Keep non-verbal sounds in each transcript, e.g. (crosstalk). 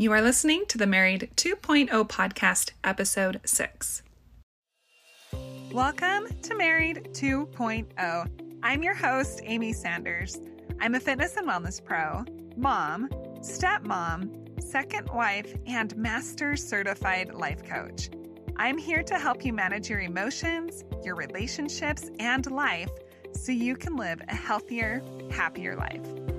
You are listening to the Married 2.0 podcast, episode 6. Welcome to Married 2.0. I'm your host, Amy Sanders. I'm a fitness and wellness pro, mom, stepmom, second wife, and master certified life coach. I'm here to help you manage your emotions, your relationships, and life so you can live a healthier, happier life.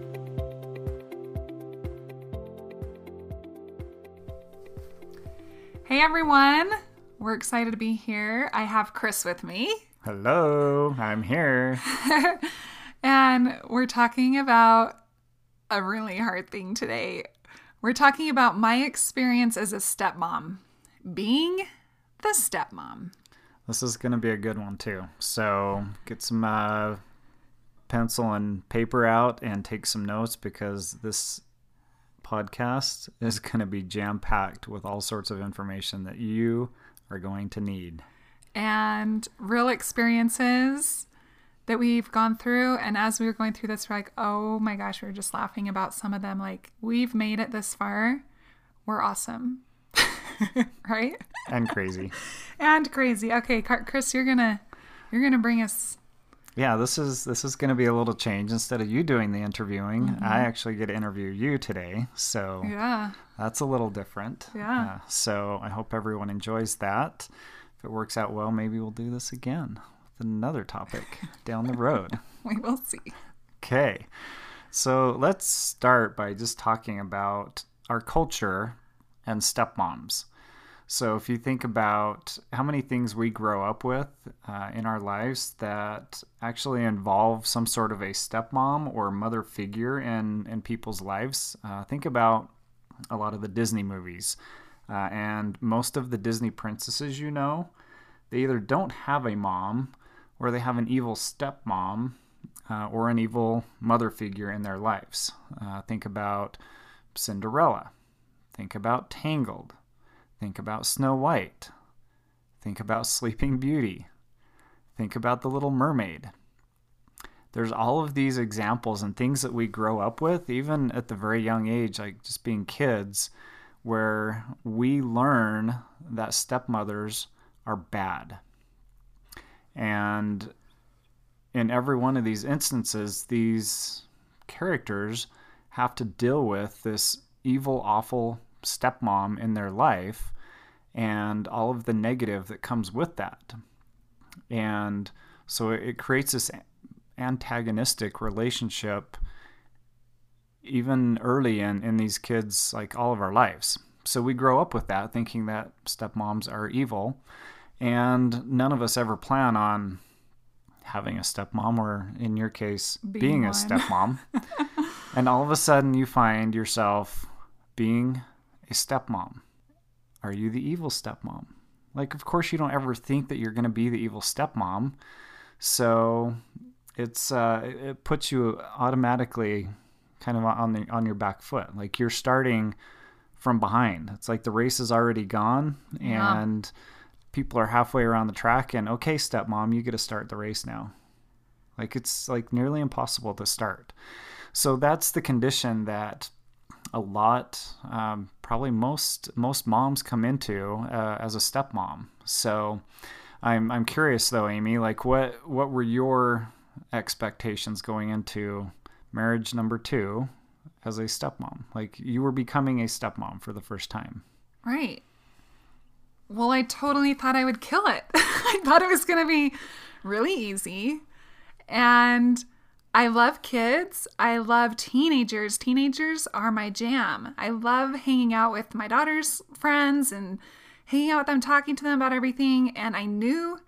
Hey everyone, we're excited to be here. I have Chris with me. Hello, I'm here. (laughs) and we're talking about a really hard thing today. We're talking about my experience as a stepmom, being the stepmom. This is going to be a good one too. So get some uh, pencil and paper out and take some notes because this podcast is (laughs) going to be jam packed with all sorts of information that you are going to need. And real experiences that we've gone through. And as we were going through this, we're like, oh my gosh, we are just laughing about some of them. Like, we've made it this far. We're awesome. (laughs) right? And crazy. (laughs) and crazy. Okay, Chris, you're gonna you're gonna bring us yeah, this is this is going to be a little change. Instead of you doing the interviewing, mm-hmm. I actually get to interview you today. So yeah, that's a little different. Yeah. Uh, so I hope everyone enjoys that. If it works out well, maybe we'll do this again with another topic (laughs) down the road. we will see. Okay, so let's start by just talking about our culture and stepmoms. So, if you think about how many things we grow up with uh, in our lives that actually involve some sort of a stepmom or mother figure in, in people's lives, uh, think about a lot of the Disney movies. Uh, and most of the Disney princesses you know, they either don't have a mom or they have an evil stepmom uh, or an evil mother figure in their lives. Uh, think about Cinderella. Think about Tangled. Think about Snow White. Think about Sleeping Beauty. Think about The Little Mermaid. There's all of these examples and things that we grow up with, even at the very young age, like just being kids, where we learn that stepmothers are bad. And in every one of these instances, these characters have to deal with this evil, awful stepmom in their life and all of the negative that comes with that. And so it creates this antagonistic relationship even early in, in these kids, like all of our lives. So we grow up with that, thinking that stepmoms are evil. And none of us ever plan on having a stepmom, or in your case, being, being a stepmom. (laughs) and all of a sudden, you find yourself being a stepmom? Are you the evil stepmom? Like, of course, you don't ever think that you're going to be the evil stepmom. So it's uh, it puts you automatically kind of on the on your back foot. Like you're starting from behind. It's like the race is already gone yeah. and people are halfway around the track and okay, stepmom, you get to start the race now. Like it's like nearly impossible to start. So that's the condition that a lot, um, probably most most moms come into uh, as a stepmom. So I'm I'm curious though, Amy, like what what were your expectations going into marriage number two as a stepmom? Like you were becoming a stepmom for the first time. Right. Well, I totally thought I would kill it. (laughs) I thought it was going to be really easy. And I love kids. I love teenagers. Teenagers are my jam. I love hanging out with my daughter's friends and hanging out with them, talking to them about everything. And I knew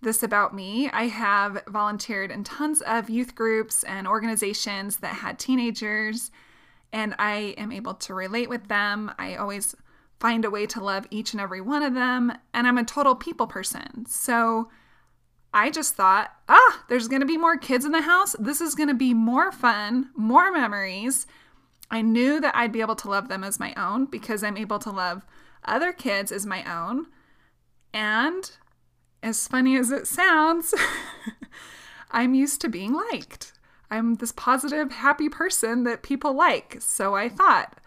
this about me. I have volunteered in tons of youth groups and organizations that had teenagers, and I am able to relate with them. I always find a way to love each and every one of them, and I'm a total people person. So, I just thought, ah, there's going to be more kids in the house. This is going to be more fun, more memories. I knew that I'd be able to love them as my own because I'm able to love other kids as my own. And as funny as it sounds, (laughs) I'm used to being liked. I'm this positive, happy person that people like. So I thought.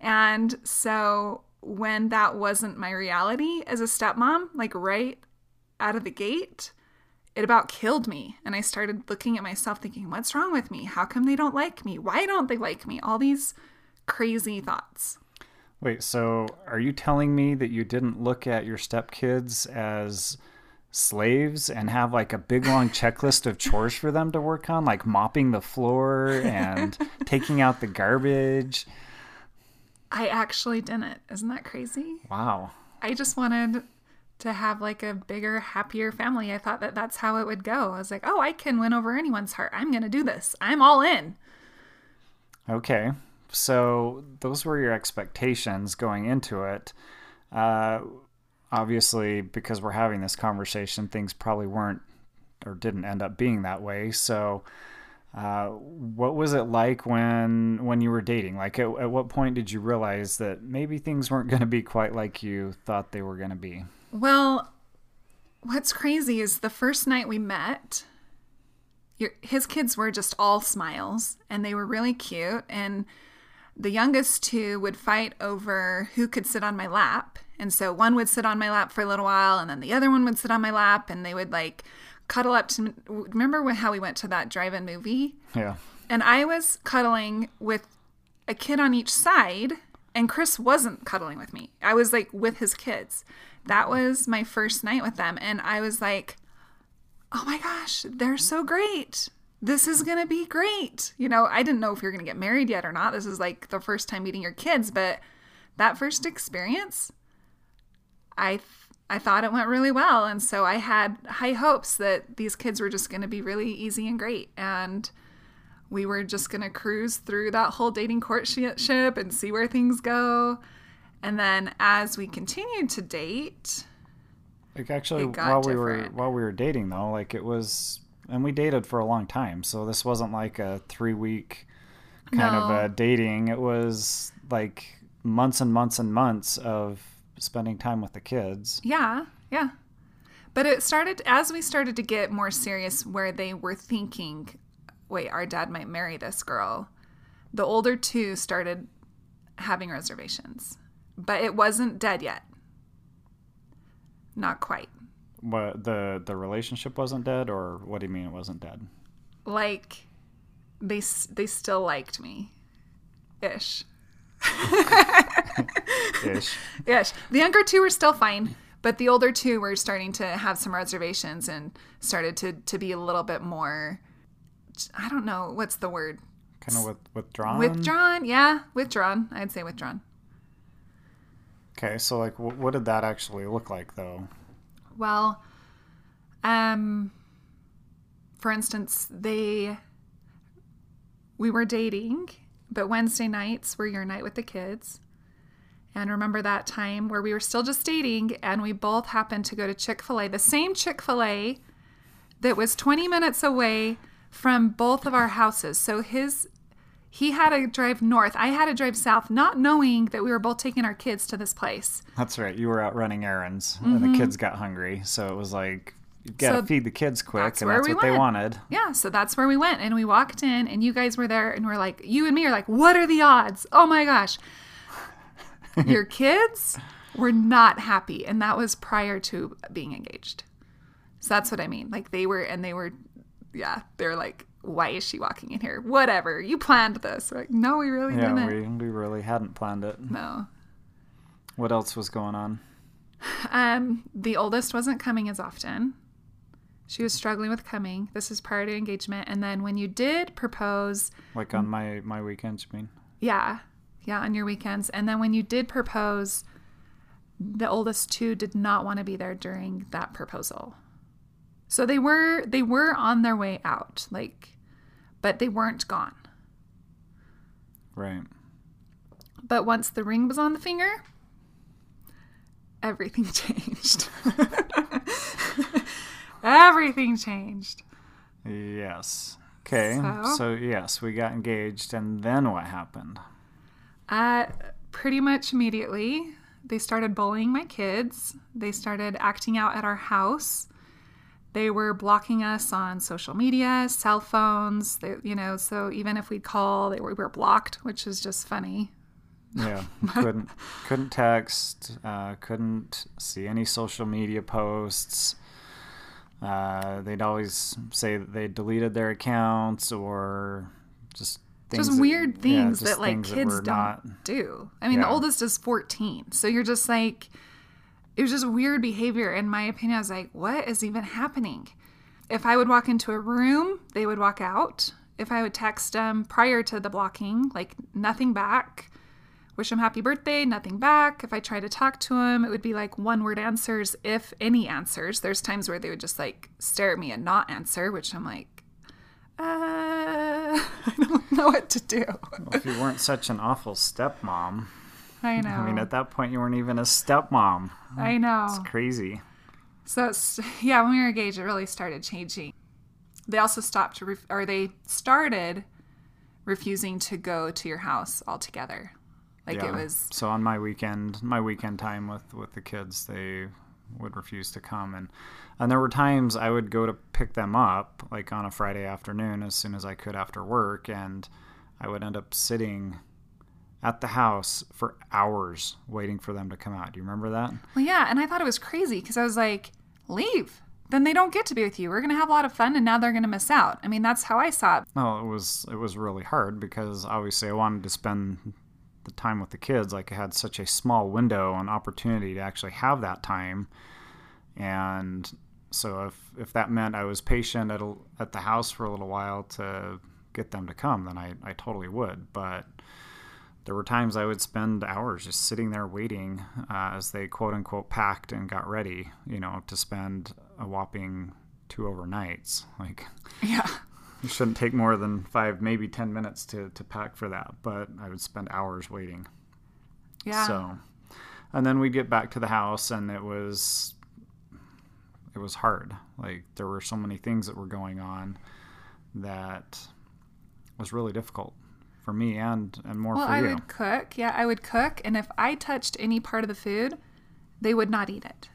And so when that wasn't my reality as a stepmom, like right out of the gate, it about killed me. And I started looking at myself thinking, what's wrong with me? How come they don't like me? Why don't they like me? All these crazy thoughts. Wait, so are you telling me that you didn't look at your stepkids as slaves and have like a big long (laughs) checklist of chores for them to work on, like mopping the floor and (laughs) taking out the garbage? I actually didn't. Isn't that crazy? Wow. I just wanted to have like a bigger, happier family. I thought that that's how it would go. I was like, oh, I can win over anyone's heart. I'm going to do this. I'm all in. Okay. So those were your expectations going into it. Uh, obviously, because we're having this conversation, things probably weren't or didn't end up being that way. So, uh, what was it like when when you were dating? Like, at, at what point did you realize that maybe things weren't going to be quite like you thought they were going to be? Well, what's crazy is the first night we met, your, his kids were just all smiles and they were really cute. And the youngest two would fight over who could sit on my lap. And so one would sit on my lap for a little while and then the other one would sit on my lap and they would like cuddle up to remember when, how we went to that drive-in movie Yeah. and i was cuddling with a kid on each side and chris wasn't cuddling with me i was like with his kids that was my first night with them and i was like oh my gosh they're so great this is gonna be great you know i didn't know if you're gonna get married yet or not this is like the first time meeting your kids but that first experience i I thought it went really well. And so I had high hopes that these kids were just going to be really easy and great. And we were just going to cruise through that whole dating courtship and see where things go. And then as we continued to date, Like actually, while we were while we were dating though, like it was, and we dated for a long time. So this wasn't like a three week kind of No. uh, dating. It was like months and months and months of spending time with the kids. yeah, yeah. But it started as we started to get more serious, where they were thinking, wait, our dad might marry this girl. The older two started having reservations, but it wasn't dead yet. Not quite. What the the relationship wasn't dead, or what do you mean it wasn't dead? Like they they still liked me, ish, (laughs) Ish. ish. The younger two were still fine, but the older two were starting to have some reservations and started to to be a little bit more. I don't know what's the word. kind of with withdrawn. Withdrawn, yeah, withdrawn. I'd say withdrawn. Okay, so like, wh- what did that actually look like though? Well, um, for instance, they we were dating, but Wednesday nights were your night with the kids. And remember that time where we were still just dating and we both happened to go to Chick fil A, the same Chick fil A that was 20 minutes away from both of our houses. So his. He had to drive north. I had to drive south, not knowing that we were both taking our kids to this place. That's right. You were out running errands, and the kids got hungry, so it was like you gotta Mm-hmm. So feed the kids quick, that's and that's we what they wanted. Yeah, so that's where we went. And we walked in, and you guys were there, and we're like, you and me are like, what are the odds? Oh my gosh. (laughs) Your kids were not happy. And that was prior to being engaged. So that's what I mean. Like, they were, and they were, yeah, they're like, why is she walking in here? Whatever. You planned this. We're like, no, we really Yeah, didn't. we we really hadn't planned it. No. What else was going on? Um, the oldest wasn't coming as often. She was struggling with coming. This is prior to engagement. And then when you did propose, Like on my my weekends, you mean? Yeah. Yeah, on your weekends. And then when you did propose, the oldest two did not want to be there during that proposal. So they were they were on their way out, like but they weren't gone. Right. But once the ring was on the finger, everything (laughs) changed. everything changed. Yes. Okay. So? So? yes, we got engaged, and then what happened? Uh, pretty much immediately, they started bullying my kids. They started acting out at our house. They were blocking us on social media, cell phones. They, you know, so even if we'd call, they were, we were blocked, which is just funny. Yeah, (laughs) couldn't couldn't text, uh, couldn't see any social media posts. Uh, they'd always say that they deleted their accounts or just things just that- weird yeah, things just that like things kids were don't not- do. I mean, the oldest is 14. So you're just like, it was just weird behavior. In my opinion, I was like, what is even happening? If I would walk into a room, they would walk out. If I would text them prior to the blocking, like nothing back, wish them happy birthday, nothing back. If I tried to talk to them, it would be like one word answers, if any answers. There's times where they would just like stare at me and not answer, which I'm like, uh, (laughs) I don't know what to do. if you weren't such an awful stepmom, I know. I mean, at that point you weren't even a stepmom. I know. It's crazy. So it's, (laughs) yeah, when we were engaged, it really started changing. They also stopped, ref- or they started refusing to go to your house altogether. Like it was, so on my weekend my weekend time with with the kids they would refuse to come and and there were times i would go to pick them up like on a friday afternoon as soon as i could after work and i would end up sitting at the house for hours waiting for them to come out do you remember that well, yeah. And I thought it was crazy because I was like, leave. Then they don't get to be with you. We're going to have a lot of fun and now they're going to miss out. I mean, that's how I saw it. no it was it was really hard because obviously i wanted to spend the time with the kids like i had such a small window and opportunity to actually have that time and so if if that meant i was patient at, a, at the house for a little while to get them to come then I, I totally would but there were times i would spend hours just sitting there waiting uh, as they quote unquote packed and got ready you know to spend a whopping two overnights like (laughs) Yeah. it shouldn't take more than five, maybe 10 minutes to, to pack for that, but I would spend hours waiting. Yeah. So, and then we'd get back to the house and it was, it was hard. Like there were so many things that were going on that was really difficult for me and, and more Well, for I you. I would cook. Yeah, I would cook. And if I touched any part of the food, they would not eat it.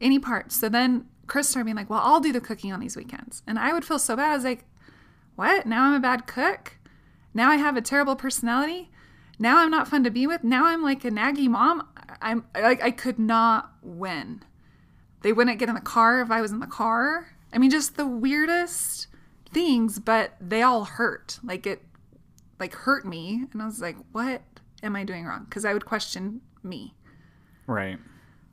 Any part. So then Chris started being like, well, I'll do the cooking on these weekends. And I would feel so bad. I was like, what? Now I'm a bad cook? Now I have a terrible personality? Now I'm not fun to be with? Now I'm like a naggy mom? I'm like, I could not win. They wouldn't get in the car if I was in the car. I mean, just the weirdest things, but they all hurt. Like it like hurt me. And i was like what am i doing wrong? Because i would question me. Right.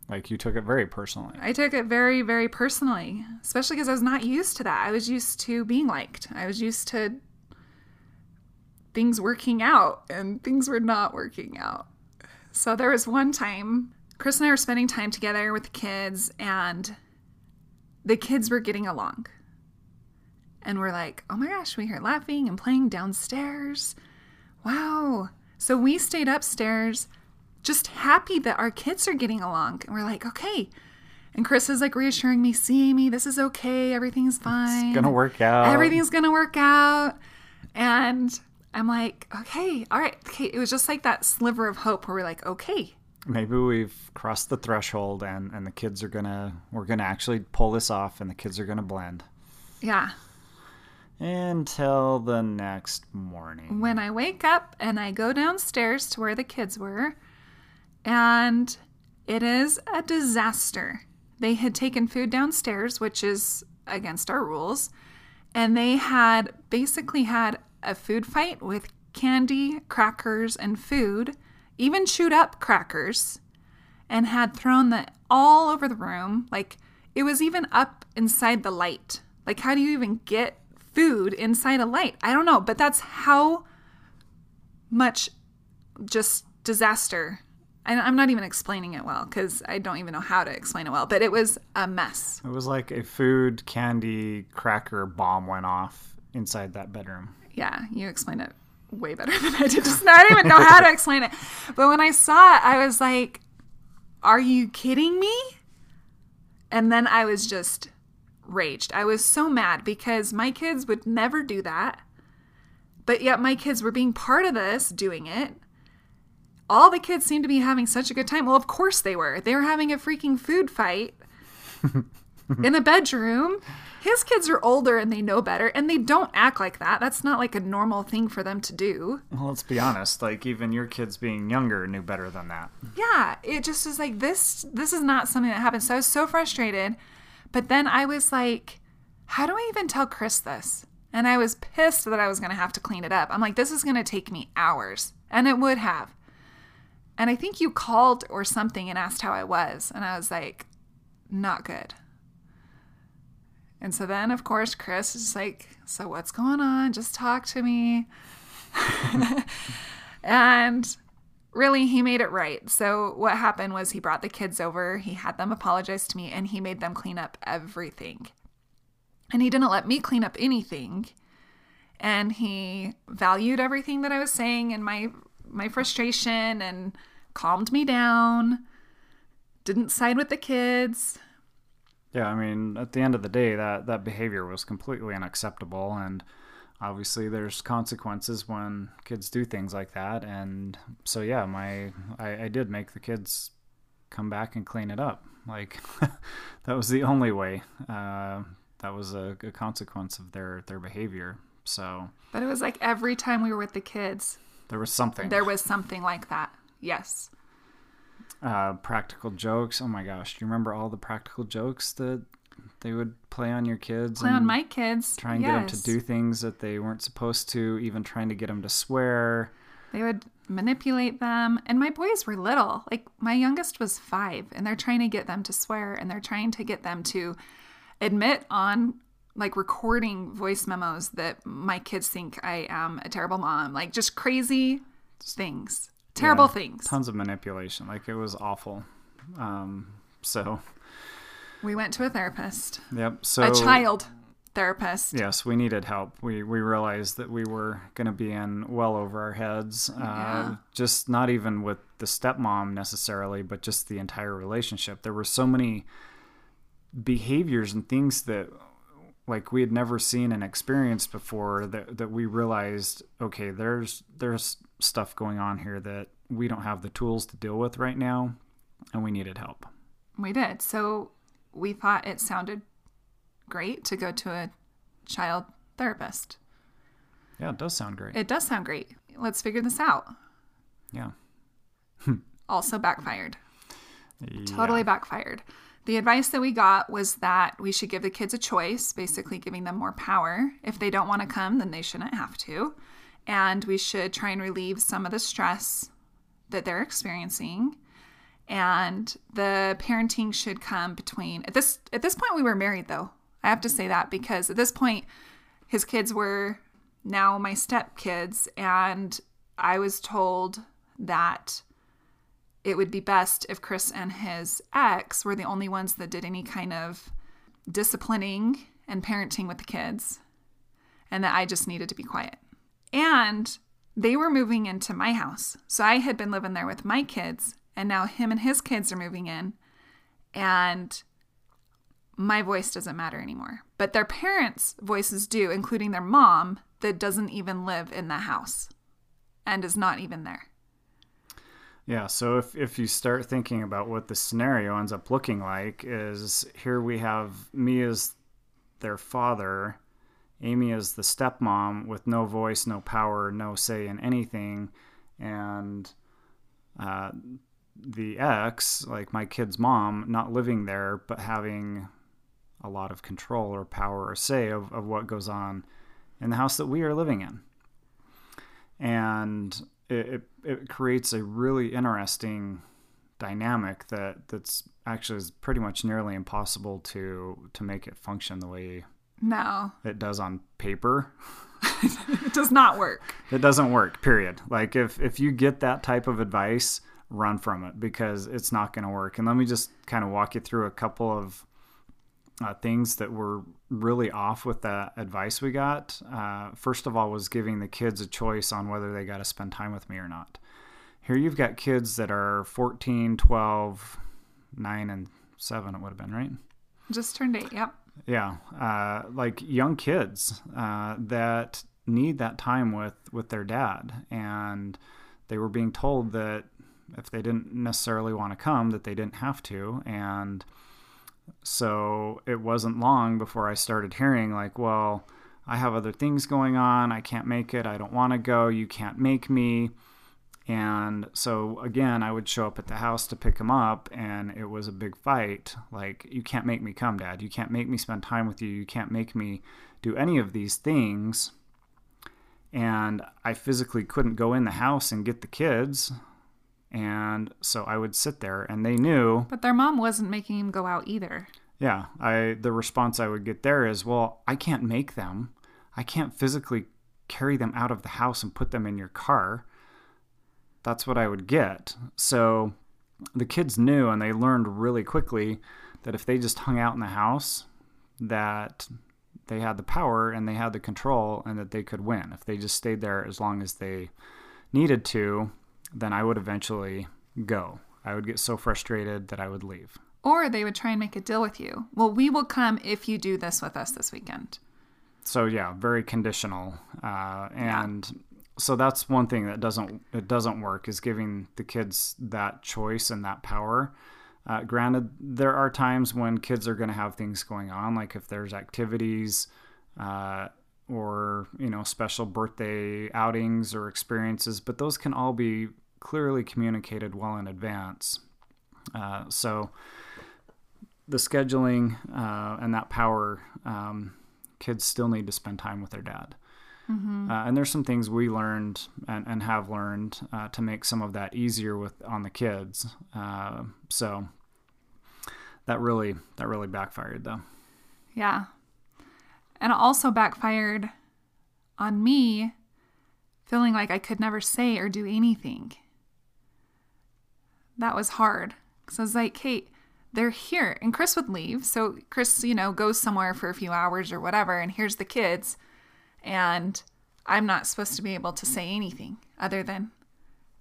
Like you took it very personally. i took it very very personally especially because i was not used to that. I was used to being liked. I was used to things working out and things were not working out. So there was one time chris and i were spending time together with the kids and the kids were getting along and we're like, oh my gosh, we hear laughing and playing downstairs. Wow. So we stayed upstairs just happy that our kids are getting along. And we're like, okay. And Chris is like reassuring me, see, me, this is okay, everything's fine. It's gonna work out. Everything's gonna work out. And I'm like, okay, all right. Okay. It was just like that sliver of hope where we're like, okay, Maybe we've crossed the threshold and, and the kids are gonna, we're gonna actually pull this off and the kids are gonna blend. yeah. Until the next morning. when I wake up and I go downstairs to where the kids were, and it is a disaster. They had taken food downstairs, which is against our rules, and they had basically had a food fight with candy, crackers, and food, even chewed up crackers, and had thrown that all over the room. Like it was even up inside the light. Like, how do you even get food inside a light? I don't know, but that's how much just disaster. And I'm not even explaining it well because I don't even know how to explain it well, but it was a mess. It was like a food, candy, cracker bomb went off inside that bedroom. Yeah, you explained it way better (laughs) than I did just now. I don't even know how to explain it. But when I saw it, I was like, are you kidding me? And then I was just raged. I was so mad because my kids would never do that. But yet my kids were being part of this, doing it. All the kids seemed to be having such a good time. Well, of course they were. They were having a freaking food fight. (laughs) in a bedroom. His kids are older and they know better and they don't act like that. That's not like a normal thing for them to do. Well, let's be honest. Like even your kids being younger knew better than that. Yeah, it just is like this this is not something that happens. So I was so frustrated. But then I was like, how do I even tell Chris this? And I was pissed that I was going to have to clean it up. I'm like, this is going to take me hours. And it would have. And I think you called or something and asked how I was. And I was like, not good. And so then, of course, Chris is like, So what's going on? Just talk to me. (laughs) and really, he made it right. So what happened was he brought the kids over, he had them apologize to me, and he made them clean up everything. And he didn't let me clean up anything. And he valued everything that I was saying and my my frustration and calmed me down. Didn't side with the kids. Yeah, I mean, at the end of the day, that that behavior was completely unacceptable, and obviously, there's consequences when kids do things like that. And so, yeah, my I, I did make the kids come back and clean it up. Like (laughs) that was the only way. Uh, that was a, a consequence of their their behavior. So, but it was like every time we were with the kids, there was something. There was something like that. Yes. Uh, practical jokes. Oh my gosh, do you remember all the practical jokes that they would play on your kids? Play on my kids. Try and yes. get them to do things that they weren't supposed to. Even trying to get them to swear. They would manipulate them, and my boys were little. Like my youngest was five, and they're trying to get them to swear, and they're trying to get them to admit on like recording voice memos that my kids think I am a terrible mom. Like just crazy things terrible yeah, things. Tons of manipulation. Like it was awful. Um, so we went to a therapist. Yep. So a child therapist. Yes, we needed help. We we realized that we were going to be in well over our heads. Uh, yeah. Just not even with the stepmom necessarily, but just the entire relationship. There were so many behaviors and things that like we had never seen and experienced before that that we realized okay there's there's stuff going on here that we don't have the tools to deal with right now and we needed help. We did. So we thought it sounded great to go to a child therapist. Yeah, it does sound great. It does sound great. Let's figure this out. Yeah. (laughs) also backfired. Yeah. Totally backfired. The advice that we got was that we should give the kids a choice, basically giving them more power. If they don't want to come, then they shouldn't have to and we should try and relieve some of the stress that they're experiencing and the parenting should come between at this at this point we were married though i have to say that because at this point his kids were now my step kids and i was told that it would be best if chris and his ex were the only ones that did any kind of disciplining and parenting with the kids and that i just needed to be quiet and they were moving into my house. So I had been living there with my kids, and now him and his kids are moving in. And my voice doesn't matter anymore. But their parents' voices do, including their mom, that doesn't even live in the house and is not even there. Yeah, so if, if you start thinking about what the scenario ends up looking like, is here we have me as their father Amy is the stepmom with no voice, no power, no say in anything, and uh, the ex, like my kid's mom, not living there but having a lot of control or power or say of, of what goes on in the house that we are living in. And it, it, it creates a really interesting dynamic that that's actually is pretty much nearly impossible to to make it function the way no. It does on paper. (laughs) it does not work. It doesn't work, period. Like if if you get that type of advice, run from it because it's not going to work. And let me just kind of walk you through a couple of uh, things that were really off with that advice we got. Uh, first of all, was giving the kids a choice on whether they got to spend time with me or not. Here you've got kids that are 14, 12, 9, and 7, it would have been, right? Just turned 8, yep. Yeah, uh, like young kids uh, that need that time with with their dad, and they were being told that if they didn't necessarily want to come, that they didn't have to, and So it wasn't long before I started hearing, like, well, I have other things going on. I can't make it. I don't want to go. You can't make me. And so again, I would show up at the house to pick him up, and it was a big fight. Like, you can't make me come, Dad. You can't make me spend time with you. You can't make me do any of these things. And I physically couldn't go in the house and get the kids. And so I would sit there, and they knew. But their mom wasn't making him go out either. Yeah, I the response I would get there is, "Well, I can't make them. I can't physically carry them out of the house and put them in your car." That's what I would get. So the kids knew and they learned really quickly that if they just hung out in the house, that they had the power and they had the control and that they could win. If they just stayed there as long as they needed to, then I would eventually go. I would get so frustrated that I would leave. Or they would try and make a deal with you. Well, we will come if you do this with us this weekend. So yeah, very conditional, uh, and so that's one thing that doesn't it doesn't work is giving the kids that choice and that power. Uh, granted, there are times when kids are going to have things going on, like if there's activities uh, or you know special birthday outings or experiences, but those can all be clearly communicated well in advance. Uh, so the scheduling uh, and that power, um, kids still need to spend time with their dad. Mm-hmm. Uh, and there's some things we learned and, and have learned uh, to make some of that easier with on the kids. Uh, so that really that really backfired though. Yeah, and it also backfired on me, feeling like I could never say or do anything. That was hard because I was like, Kate, they're here, and Chris would leave. So Chris, you know, goes somewhere for a few hours or whatever, and here's the kids and I'm not supposed to be able to say anything other than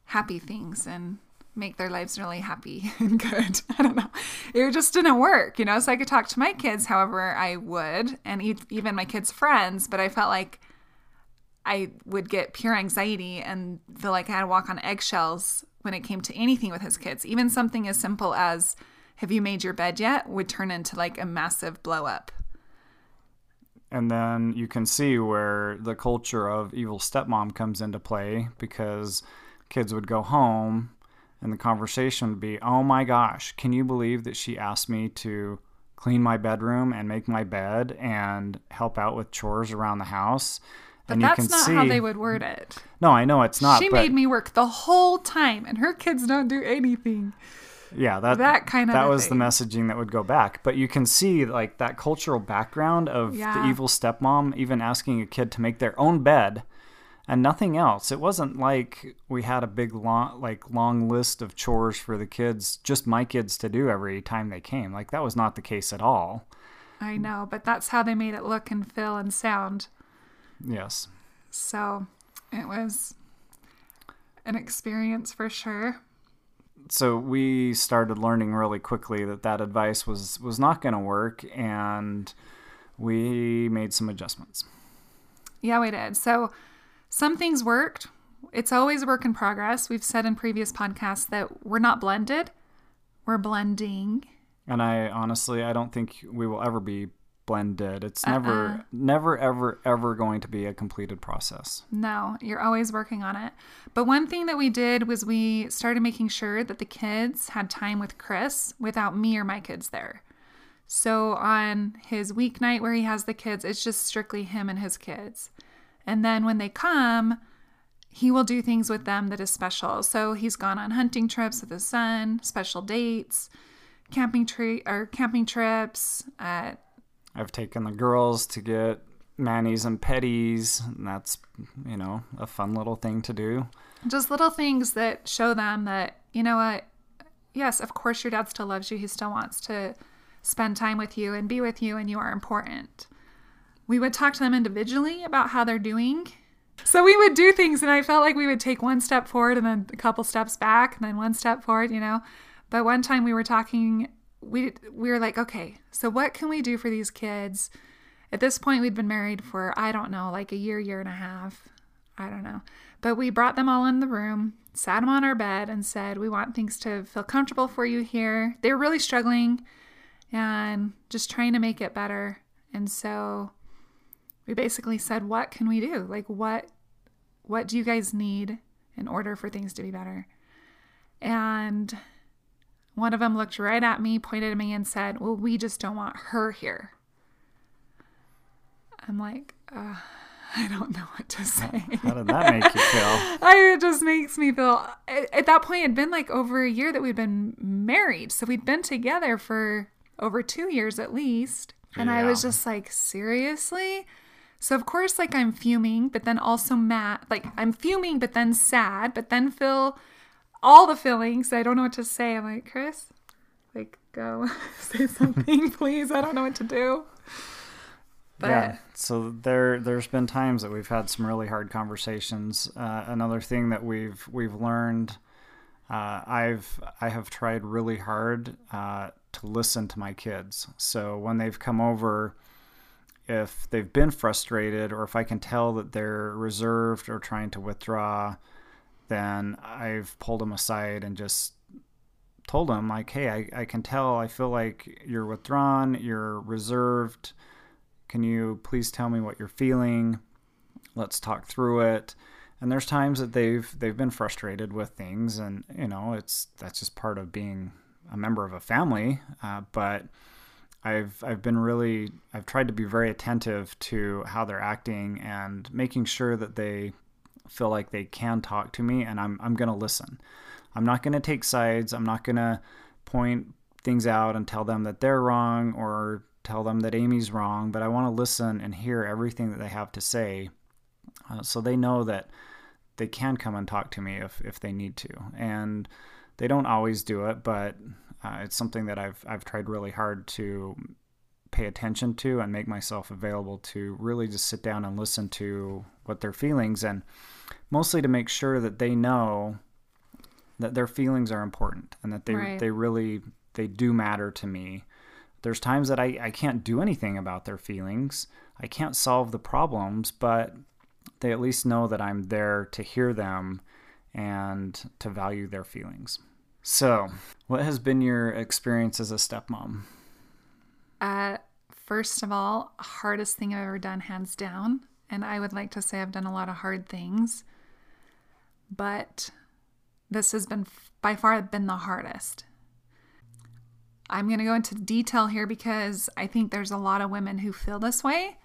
happy things and make their lives really happy (laughs) and good. (laughs) I don't know. It just didn't work, you know. So I could talk to my kids however I would, and even my kids' friends, but I felt like I would get pure anxiety and feel like I had to walk on eggshells when it came to anything with his kids. Even something as simple as, Have you made your bed yet? would turn into like a massive blow up and then you can see where the culture of evil stepmom comes into play because kids would go home and the conversation would be, oh my gosh, can you believe that she asked me to clean my bedroom and make my bed and help out with chores around the house? But and that's not see, how they would word it. No, I know it's not. She made me work the whole time, and her kids don't do anything yeah that that kind of that was thing. the messaging that would go back but you can see like that cultural background of yeah. the evil stepmom even asking a kid to make their own bed and nothing else it wasn't like we had a big long like long list of chores for the kids just my kids to do every time they came like that was not the case at all i know but that's how they made it look and feel and sound yes. So it was an experience for sure. So we started learning really quickly that that advice was was not going to work and we made some adjustments. Yeah we did. So some things worked. It's always a work in progress. We've said in previous podcasts that we're not blended. We're blending. And i honestly i don't think we will ever be blended. It's uh-uh. never, never, ever, ever going to be a completed process. No, you're always working on it. But one thing that we did was we started making sure that the kids had time with Chris without me or my kids there. So on his weeknight where he has the kids, it's just strictly him and his kids. And then when they come, he will do things with them that is special. So he's gone on hunting trips with his son, special dates, camping tree or camping trips, uh, I've taken the girls to get manis and pedis, and that's, you know, a fun little thing to do. Just little things that show them that, you know what, yes, of course your dad still loves you. He still wants to spend time with you and be with you, and you are important. We would talk to them individually about how they're doing. So we would do things, and I felt like we would take one step forward and then a couple steps back, and then one step forward, you know. But one time we were talking we we were like, okay, so what can we do for these kids? At this point, we'd been married for I don't know, like a year, year and a half. I don't know. But we brought them all in the room, sat them on our bed, and said, We want things to feel comfortable for you here. They were really struggling and just trying to make it better. And so we basically said, what can we do? Like what what do you guys need in order for things to be better? And one of them looked right at me, pointed at me, and said, Well, we just don't want her here. I'm like, uh, I don't know what to say. How did that make you feel? (laughs) I, it just makes me feel. At that point, it'd been like over a year that we'd been married. So we'd been together for over two years at least. And I was just like, seriously? So of course, like I'm fuming, but then also mad. Like I'm fuming, but then sad, but then feel all the feelings. I don't know what to say. I'm like, Chris, like go (laughs) say something, (laughs) please. I don't know what to do. But yeah. So there, there's been times that we've had some really hard conversations. Uh, another thing that we've we've learned, uh, I've I have tried really hard uh, to listen to my kids. So when they've come over, if they've been frustrated or if I can tell that they're reserved or trying to withdraw, then I've pulled them aside and just told them like, hey, I, I can tell. I feel like you're withdrawn. You're reserved. Can you please tell me what you're feeling? Let's talk through it. And there's times that they've they've been frustrated with things, and you know it's that's just part of being a member of a family. Uh, but I've I've been really I've tried to be very attentive to how they're acting and making sure that they feel like they can talk to me, and I'm I'm gonna listen. I'm not gonna take sides. I'm not gonna point things out and tell them that they're wrong or tell them that Amy's wrong, but I want to listen and hear everything that they have to say uh, so they know that they can come and talk to me if, if they need to. And they don't always do it, but uh, it's something that I've, I've tried really hard to pay attention to and make myself available to really just sit down and listen to what their feelings and mostly to make sure that they know that their feelings are important and that they Right. they really they do matter to me there's times that I, I can't do anything about their feelings. I can't solve the problems, but they at least know that I'm there to hear them and to value their feelings. So, what has been your experience as a stepmom? Uh, first of all, hardest thing I've ever done, hands down. And I would like to say I've done a lot of hard things, but this has been by far been the hardest. I'm going to go into detail here because I think there's a lot of women who feel this way.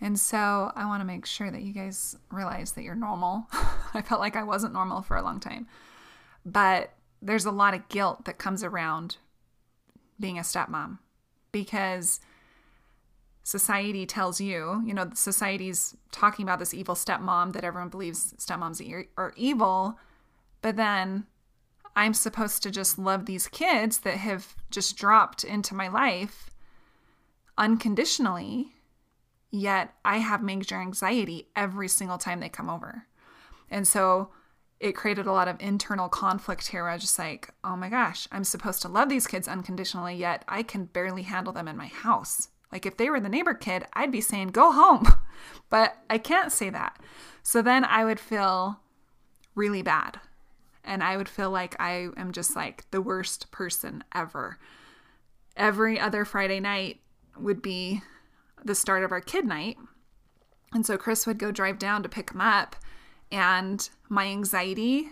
And so I want to make sure that you guys realize that you're normal. (laughs) I felt like I wasn't normal for a long time. But there's a lot of guilt that comes around being a stepmom because society tells you, you know, society's talking about this evil stepmom that everyone believes stepmoms are- evil, but then I'm supposed to just love these kids that have just dropped into my life unconditionally, yet I have major anxiety every single time they come over. And so it created a lot of internal conflict here. Where I was just like, oh my gosh, I'm supposed to love these kids unconditionally, yet I can barely handle them in my house. Like if they were the neighbor kid, I'd be saying, go home. (laughs) But I can't say that. So then I would feel really bad. And I would feel like I am just like the worst person ever. Every other Friday night would be the start of our kid night. And so Chris would go drive down to pick him up and my anxiety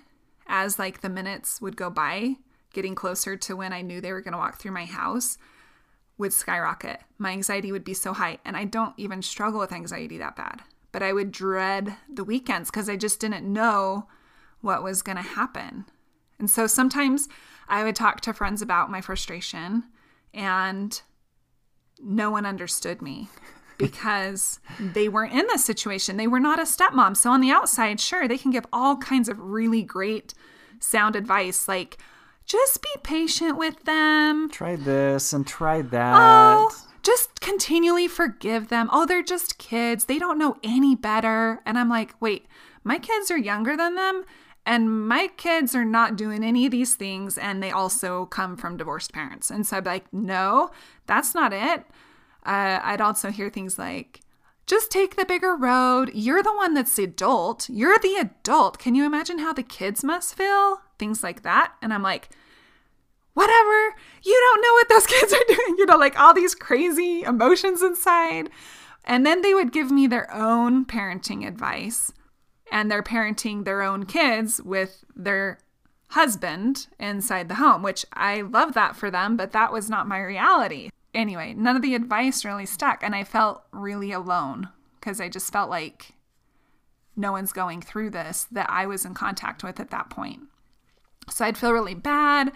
as like the minutes would go by, getting closer to when I knew they were going to walk through my house would skyrocket. My anxiety would be so high and I don't even struggle with anxiety that bad. But I would dread the weekends cuz I just didn't know what was going to happen. And so sometimes I would talk to friends about my frustration and no one understood me (laughs) because they weren't in this situation. They were not a stepmom. So on the outside, sure, they can give all kinds of really great sound advice like just be patient with them. Try this and try that. Oh, just continually forgive them. Oh, they're just kids. They don't know any better. And I'm like, wait, my kids are younger than them. And my kids are not doing any of these things. And they also come from divorced parents. And so I'd be like, no, that's not it. Uh, I'd also hear things like, just take the bigger road. You're the one that's the adult. You're the adult. Can you imagine how the kids must feel? Things like that. And I'm like, whatever. You don't know what those (laughs) kids are doing. You know, like all these crazy emotions inside. And then they would give me their own parenting advice. And they're parenting their own kids with their husband inside the home, which I love that for them, but that was not my reality. Anyway, none of the advice really stuck. And I felt really alone because I just felt like no one's going through this that I was in contact with at that point. So I'd feel really bad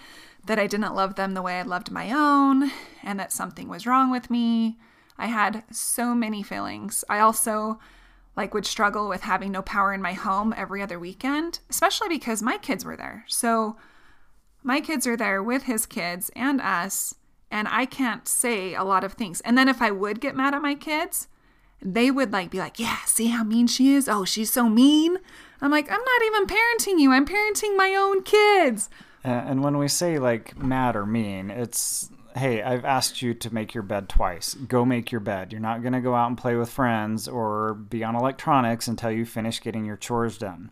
that I didn't love them the way I loved my own and that something was wrong with me. I had so many feelings. I also like would struggle with having no power in my home every other weekend, especially because my kids were there. So my kids are there with his kids and us, and I can't say a lot of things. And then if I would get mad at my kids, they would like be like, "Yeah, see how mean she is? Oh, she's so mean." I'm like, "I'm not even parenting you. I'm parenting my own kids." And when we say like mad or mean, it's hey, I've asked you to make your bed twice. Go make your bed. You're not going to go out and play with friends or be on electronics until you finish getting your chores done.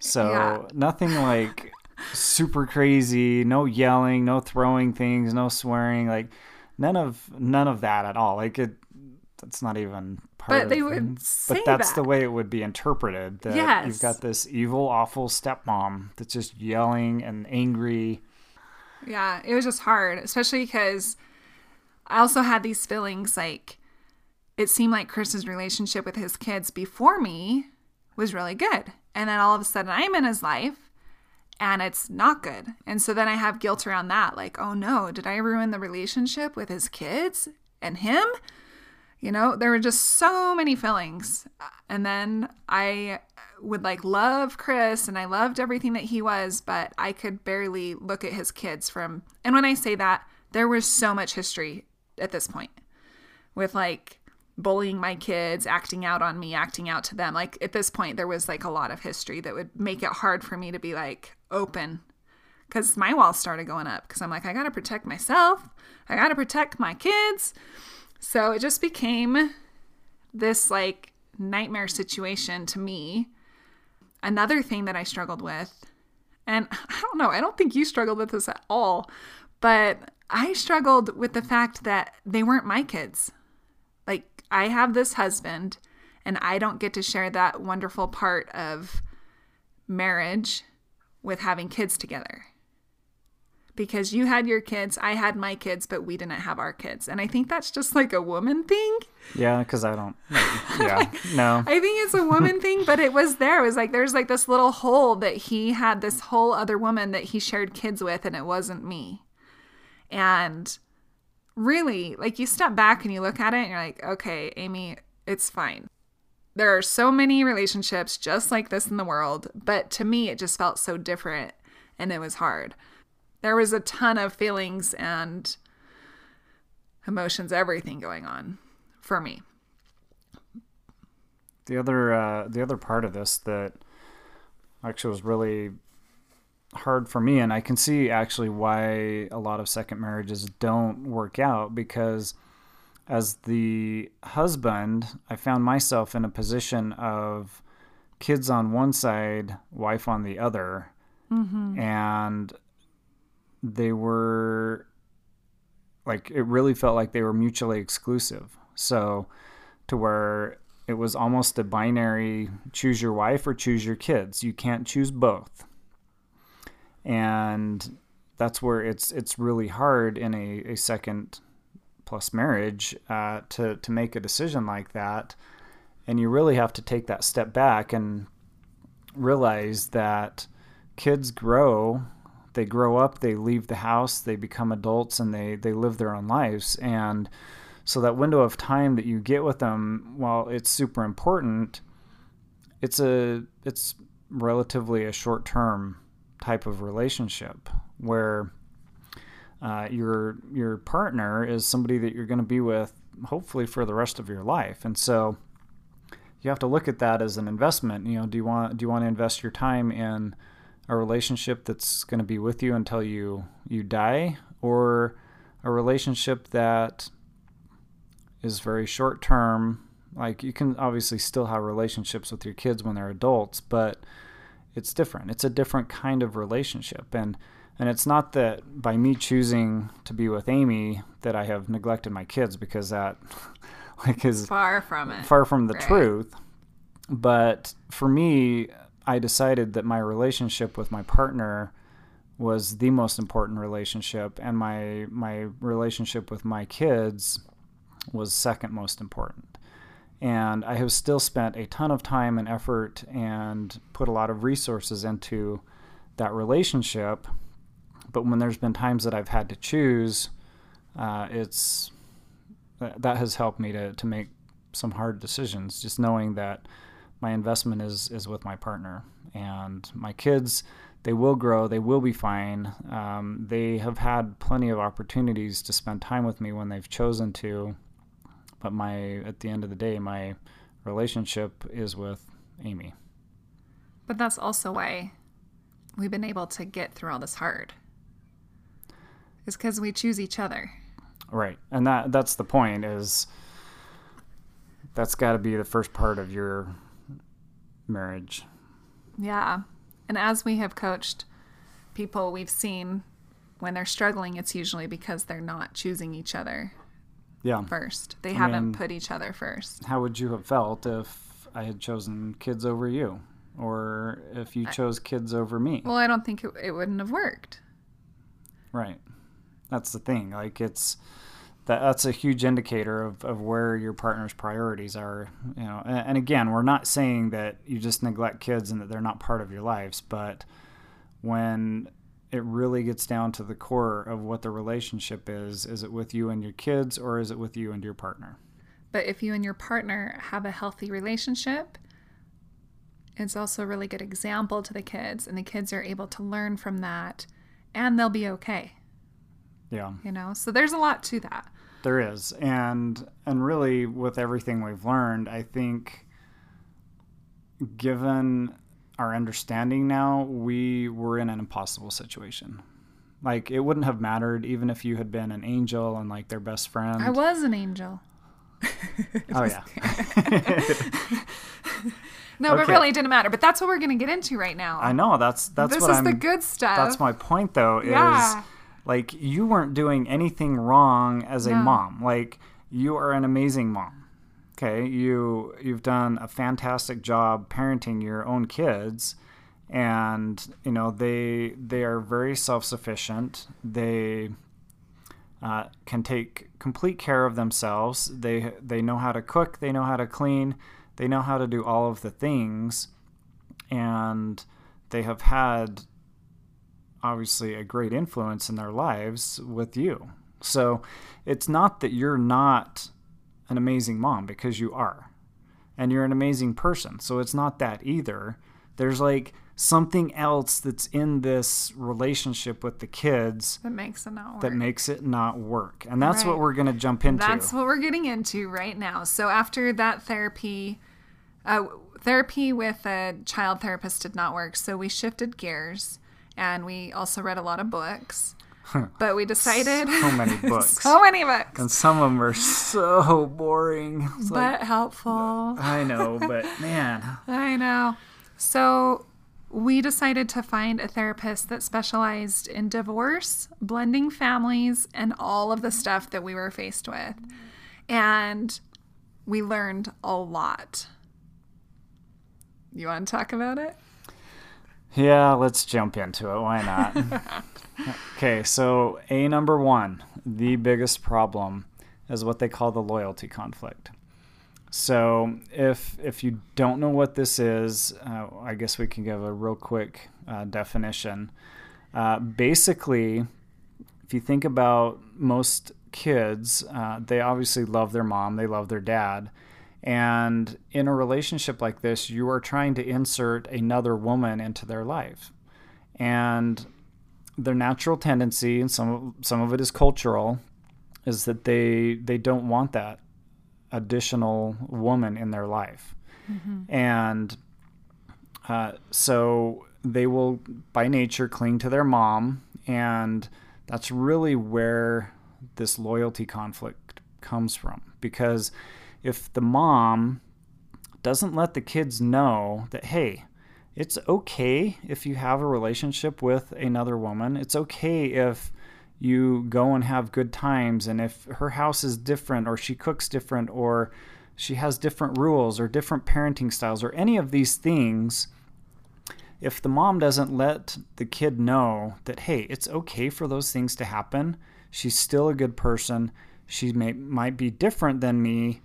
So, yeah. nothing like (laughs) super crazy, no yelling, no throwing things, no swearing, like none of none of that at all. Like it that's not even part but they would say but that's that. the way it would be interpreted that yes. you've got this evil awful stepmom that's just yelling and angry. Yeah it was just hard especially because i also had these feelings like it seemed like chris's relationship with his kids before me was really good. And then all of a sudden i'm in his life and it's not good. And so then i have guilt around that like oh no did i ruin the relationship with his kids and him you know, there were just so many feelings. Uh, and then I would like love Chris and I loved everything that he was, but I could barely look at his kids from. And when I say that, there was so much history at this point with like bullying my kids, acting out on me, acting out to them. Like at this point, there was like a lot of history that would make it hard for me to be like open because my walls started going up because I'm like, I got to protect myself, I got to protect my kids. So it just became this like nightmare situation to me. Another thing that I struggled with, and (laughs) I don't know, I don't think you struggled with this at all, but I struggled with the fact that they weren't my kids. Like, I have this husband, and I don't get to share that wonderful part of marriage with having kids together because you had your kids, I had my kids, but we didn't have our kids. And I think that's just like a woman thing. Yeah, because I don't. (laughs) Yeah, no. I think it's a woman thing, but it was there. It was like there's like this little hole that he had this whole other woman that he shared kids with, and it wasn't me. And really, like you step back and you look at it and you're like, okay, Amy, it's fine. There are so many relationships just like this in the world, but to me, it just felt so different and it was hard there was a ton of feelings and emotions, everything going on for me. The other uh, the other part of this that actually was really hard for me, and I can see actually why a lot of second marriages don't work out because as the husband, I found myself in a position of kids on one side, wife on the other. Mm-hmm. And they were like it really felt like they were mutually exclusive. So to where it was almost a binary choose your wife or choose your kids. You can't choose both. And that's where it's it's really hard in a, a second plus marriage uh, to to make a decision like that. And you really have to take that step back and realize that kids grow they grow up, they leave the house, they become adults, and they they live their own lives. And so that window of time that you get with them, while it's super important, it's a it's relatively a short term type of relationship where uh, your your partner is somebody that you're going to be with hopefully for the rest of your life and so you have to look at that as an investment you know do you want do you want to invest your time in a relationship that's going to be with you until you you die or a relationship that is very short term like you can obviously still have relationships with your kids when they're adults but it's different it's a different kind of relationship and And it's not that by me choosing to be with Amy that I have neglected my kids because that (laughs) like is Far from it. far from the Right. truth. But for me, I decided that my relationship with my partner was the most important relationship and my my relationship with my kids was second most important. And I have still spent a ton of time and effort and put a lot of resources into that relationship. But when there's been times that I've had to choose, uh, it's that, has helped me to, to make some hard decisions. Just knowing that my investment is is with my partner and my kids. They will grow. They will be fine. Um, they have had plenty of opportunities to spend time with me when they've chosen to. But my at the end of the day, my relationship is with Amy. But that's also why we've been able to get through all this hard. Is because we choose each other. Right. And that that's the point is that's got to be the first part of your marriage. Yeah. And as we have coached people we've seen when they're struggling, it's usually because they're not choosing each other Yeah. first. They I haven't mean- put each other first. How would you have felt if I had chosen kids over you or if you chose kids over me? Well, I don't think it, it wouldn't have worked. Right. That's the thing. Like it's that that's a huge indicator of, of where your partner's priorities are. You know, and, and again, we're not saying that you just neglect kids and that they're not part of your lives, but when it really gets down to the core of what the relationship is, is it with you and your kids or is it with you and your partner? But if you and your partner have a healthy relationship, it's also a really good example to the kids, and the kids are able to learn from that and they'll be okay, Yeah. you know? So there's a lot to that. There is, and and really with everything we've learned, I think, given our understanding now, we were in an impossible situation. Like it wouldn't have mattered even if you had been an angel and like their best friend. I was an angel. (laughs) oh yeah, (laughs) No, but really it didn't matter. But that's what we're going to get into right now. I know. That's that's this what is I'm. the good stuff. That's my point though. Is Yeah. Like you weren't doing anything wrong as a No. mom. Like you are an amazing mom. Okay, you you've done a fantastic job parenting your own kids, and you know they they are very self sufficient. They uh, can take complete care of themselves. They they know how to cook. They know how to clean. They know how to do all of the things, and they have had obviously a great influence in their lives with you. So it's not that you're not an amazing mom because you are. And you're an amazing person. So it's not that either. There's like something else that's in this relationship with the kids that makes it not work. that makes it not work. And that's what we're going to jump into. That's what we're getting into right now. So after that therapy, uh, therapy with a child therapist did not work. So we shifted gears, and we also read a lot of books. But we decided so many (laughs) books. so many books, and some of them are so boring. (laughs) It's like, but helpful. I know, but (laughs) man, I know. So we decided to find a therapist that specialized in divorce, blending families, and all of the stuff that we were faced with. And we learned a lot. You want to talk about it? Yeah, let's jump into it. Why not? (laughs) okay, so A number one, the biggest problem is what they call the loyalty conflict. So if if you don't know what this is, uh, I guess we can give a real quick uh, definition. Uh, basically, if you think about most kids, uh, they obviously love their mom, they love their dad. And in a relationship like this, you are trying to insert another woman into their life. And their natural tendency, and some of, some of it is cultural, is that they they don't want that additional woman in their life. And uh, so they will, by nature, cling to their mom. And that's really where this loyalty conflict comes from. Because if the mom doesn't let the kids know that, hey, it's okay if you have a relationship with another woman. It's okay if you go and have good times and if her house is different or she cooks different or she has different rules or different parenting styles or any of these things. If the mom doesn't let the kid know that hey it's okay for those things to happen. She's still a good person. She may might be different than me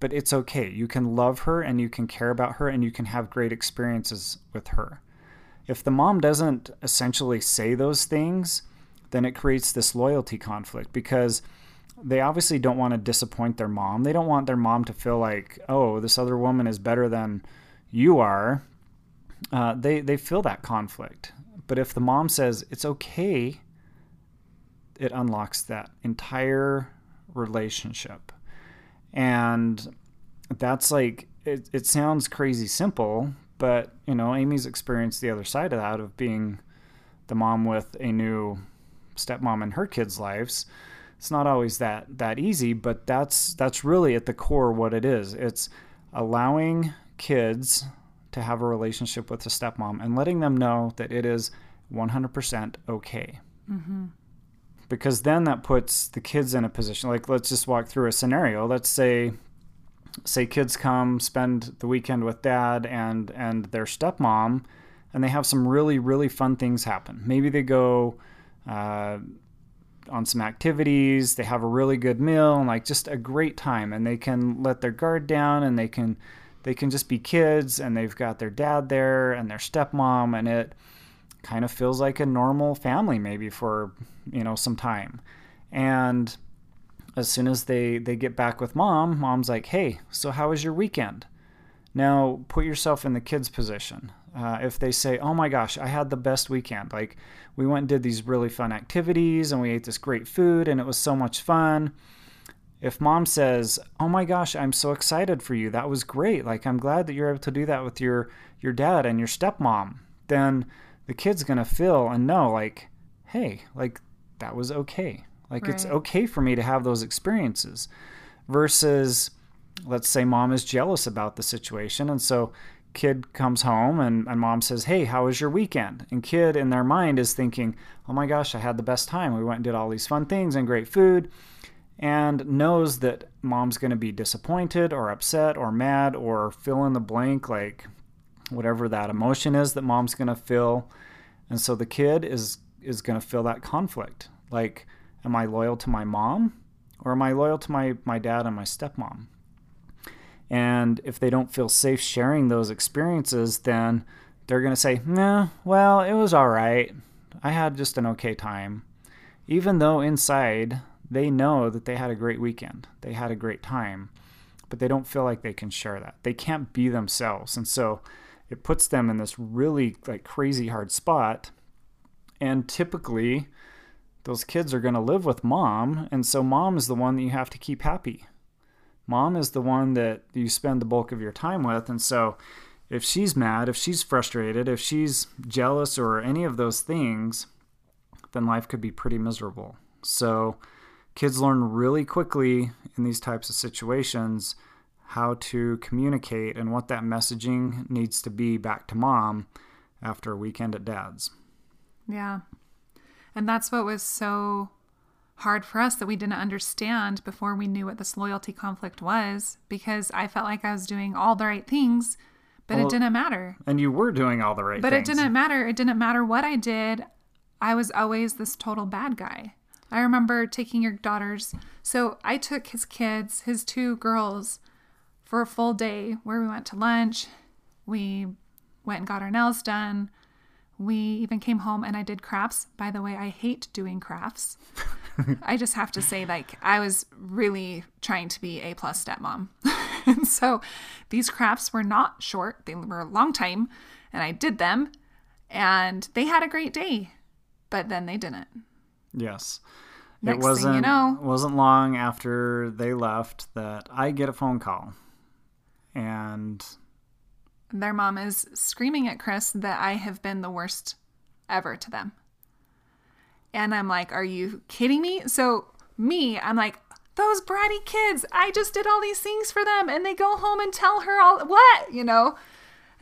but it's okay you can love her and you can care about her and you can have great experiences with her if the mom doesn't essentially say those things then it creates this loyalty conflict because they obviously don't want to disappoint their mom. They don't want their mom to feel like, oh, this other woman is better than you are. Uh, they they feel that conflict. But if the mom says it's okay, it unlocks that entire relationship, and that's like it. It sounds crazy simple, but you know, Amy's experienced the other side of that of being the mom with a new stepmom in her kids' lives. It's not always that that easy, but that's that's really at the core what it is. It's allowing kids to have a relationship with a stepmom and letting them know that it is 100% okay. Mm-hmm. Because then that puts the kids in a position. Like, let's just walk through a scenario. Let's say, say kids come spend the weekend with dad and and their stepmom, and they have some really really fun things happen. Maybe they go uh, on some activities. They have a really good meal and like just a great time, and they can let their guard down and they can they can just be kids and they've got their dad there and their stepmom and it kind of feels like a normal family maybe for you know some time and as soon as they they get back with mom mom's like hey so how was your weekend now put yourself in the kids position uh, if they say, "Oh my gosh, I had the best weekend. Like we went and did these really fun activities and we ate this great food and it was so much fun." If mom says, "Oh my gosh, I'm so excited for you. That was great. Like I'm glad that you're able to do that with your your dad and your stepmom." Then the kid's going to feel and know like, "Hey, like that was okay. Like right. it's okay for me to have those experiences." Versus let's say mom is jealous about the situation and so kid comes home and, and mom says, Hey, how was your weekend? And kid in their mind is thinking, Oh my gosh, I had the best time. We went and did all these fun things and great food. And knows that mom's going to be disappointed or upset or mad or fill in the blank, like whatever that emotion is that mom's going to feel. And so the kid is is going to feel that conflict. Like, am I loyal to my mom or am I loyal to my, my dad and my stepmom? And if they don't feel safe sharing those experiences, then they're going to say, nah, well, it was all right. I had just an okay time. Even though inside they know that they had a great weekend, they had a great time, but they don't feel like they can share that. They can't be themselves. And so it puts them in this really like crazy hard spot. And typically, those kids are going to live with mom. And so mom is the one that you have to keep happy mom is the one that you spend the bulk of your time with. And so if she's mad, if she's frustrated, if she's jealous or any of those things, then life could be pretty miserable. So kids learn really quickly in these types of situations how to communicate and what that messaging needs to be back to mom after a weekend at dad's. Yeah. And that's what was so hard for us that we didn't understand before we knew what this loyalty conflict was because I felt like I was doing all the right things, but well, it didn't matter. And you were doing all the right but things. But it didn't matter. It didn't matter what I did. I was always this total bad guy. I remember taking your daughters. So I took his kids, his two girls, for a full day where we went to lunch. We went and got our nails done. We even came home and I did crafts. By the way, I hate doing crafts. (laughs) I just have to say, like, I was really trying to be a plus stepmom. (laughs) and so these crafts were not short, they were a long time, and I did them, and they had a great day, but then they didn't. Yes. Next it wasn't you know, wasn't long after they left that I get a phone call. And their mom is screaming at Chris that I have been the worst ever to them. And I'm like, are you kidding me? So, me, I'm like, those bratty kids, I just did all these things for them. And they go home and tell her all, what? You know?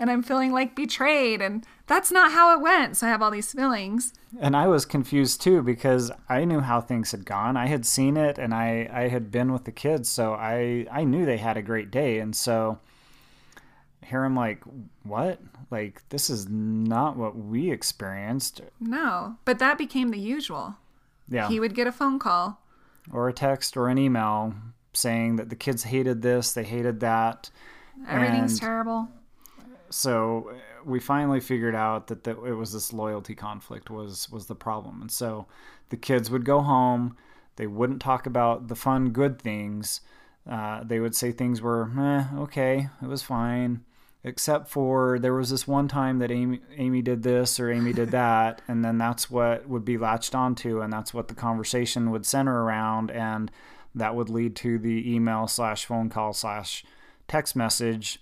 and I'm feeling like betrayed and that's not how it went. So I have all these feelings. And I was confused too because I knew how things had gone. I had seen it and I, I had been with the kids, so I, I knew they had a great day. And so here I'm like, what? Like, this is not what we experienced. No, but that became the usual. Yeah. He would get a phone call or a text or an email saying that the kids hated this, they hated that. Everything's and terrible. So we finally figured out that the, it was this loyalty conflict was was the problem, and so the kids would go home. They wouldn't talk about the fun, good things. Uh, they would say things were, eh, okay, it was fine, except for there was this one time that Amy Amy did this or Amy did (laughs) that, and then that's what would be latched onto, and that's what the conversation would center around, and that would lead to the email slash phone call slash text message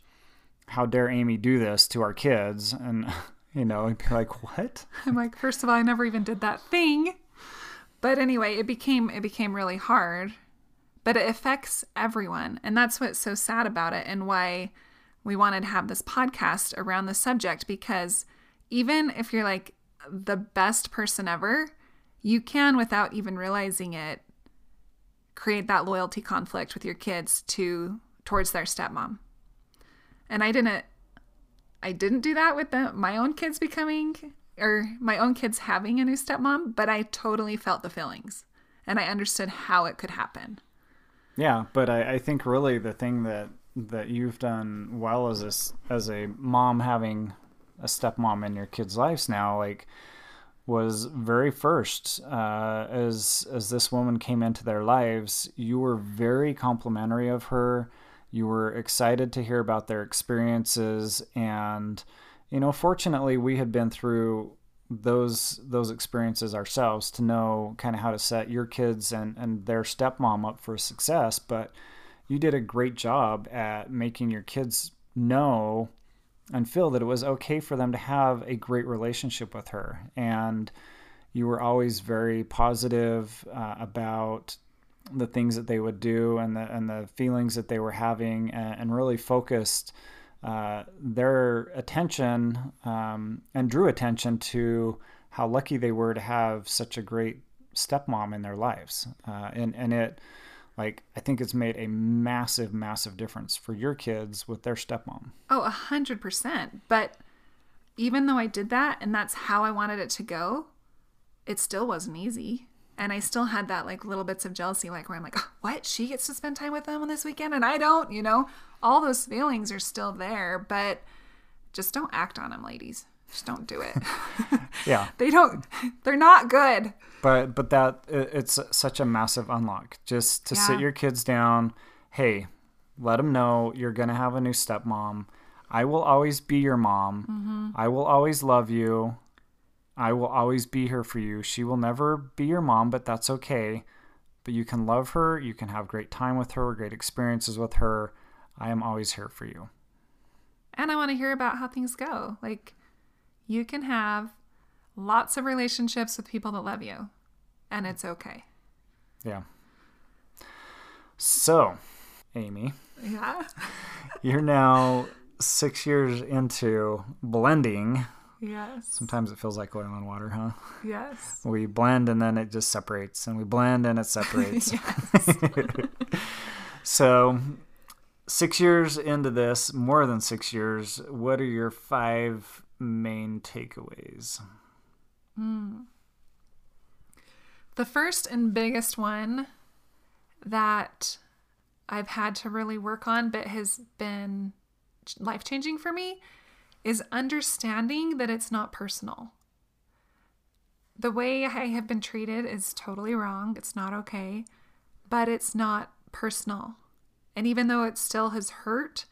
how dare Amy do this to our kids? And, (laughs) you know, and be like, what? (laughs) I'm like, first of all, I never even did that thing. But anyway, it became it became really hard. But it affects everyone. And that's what's so sad about it and why we wanted to have this podcast around the subject because even if you're like the best person ever, you can without even realizing it create that loyalty conflict with your kids to towards their stepmom and I didn't I didn't do that with the, my own kids becoming or my own kids having a new stepmom, but I totally felt the feelings and I understood how it could happen. Yeah, but I, I think really the thing that that you've done well as a, as a mom having a stepmom in your kids' lives now, like was very first uh, as as this woman came into their lives. You were very complimentary of her you were excited to hear about their experiences and you know fortunately we had been through those those experiences ourselves to know kind of how to set your kids and and their stepmom up for success but you did a great job at making your kids know and feel that it was okay for them to have a great relationship with her. And you were always very positive uh, about the things that they would do and the and the feelings that they were having and, and really focused uh, their attention um, and drew attention to how lucky they were to have such a great stepmom in their lives uh, and and it like I think it's made a massive massive difference for your kids with their stepmom. Oh, a hundred percent. But even though I did that and that's how I wanted it to go, it still wasn't easy and I still had that like little bits of jealousy, like where I'm like, oh, what? She gets to spend time with them on this weekend and I don't, you know? All those feelings are still there, but just don't act on them, ladies. Just don't do it. (laughs) yeah. (laughs) they don't, they're not good. But, but that, it's such a massive unlock just to yeah. sit your kids down. Hey, let them know you're going to have a new stepmom. I will always be your mom. Mm-hmm. I will always love you. I will always be here for you. She will never be your mom, but that's okay. But you can love her, you can have great time with her, great experiences with her. I am always here for you. And I want to hear about how things go. Like, you can have lots of relationships with people that love you, and it's okay. Yeah. So, Amy. Yeah. (laughs) you're now six years into blending Yes. Sometimes it feels like oil and water, huh? Yes. (laughs) We blend and then it just separates, and we blend and it separates. (laughs) (laughs) so, six years into this, more than six years, what are your five main takeaways? Mm. The first and biggest one that I've had to really work on, but has been life changing for me, is understanding that it's not personal. The way I have been treated is totally wrong. It's not okay, but it's not personal. And even though it still has hurt,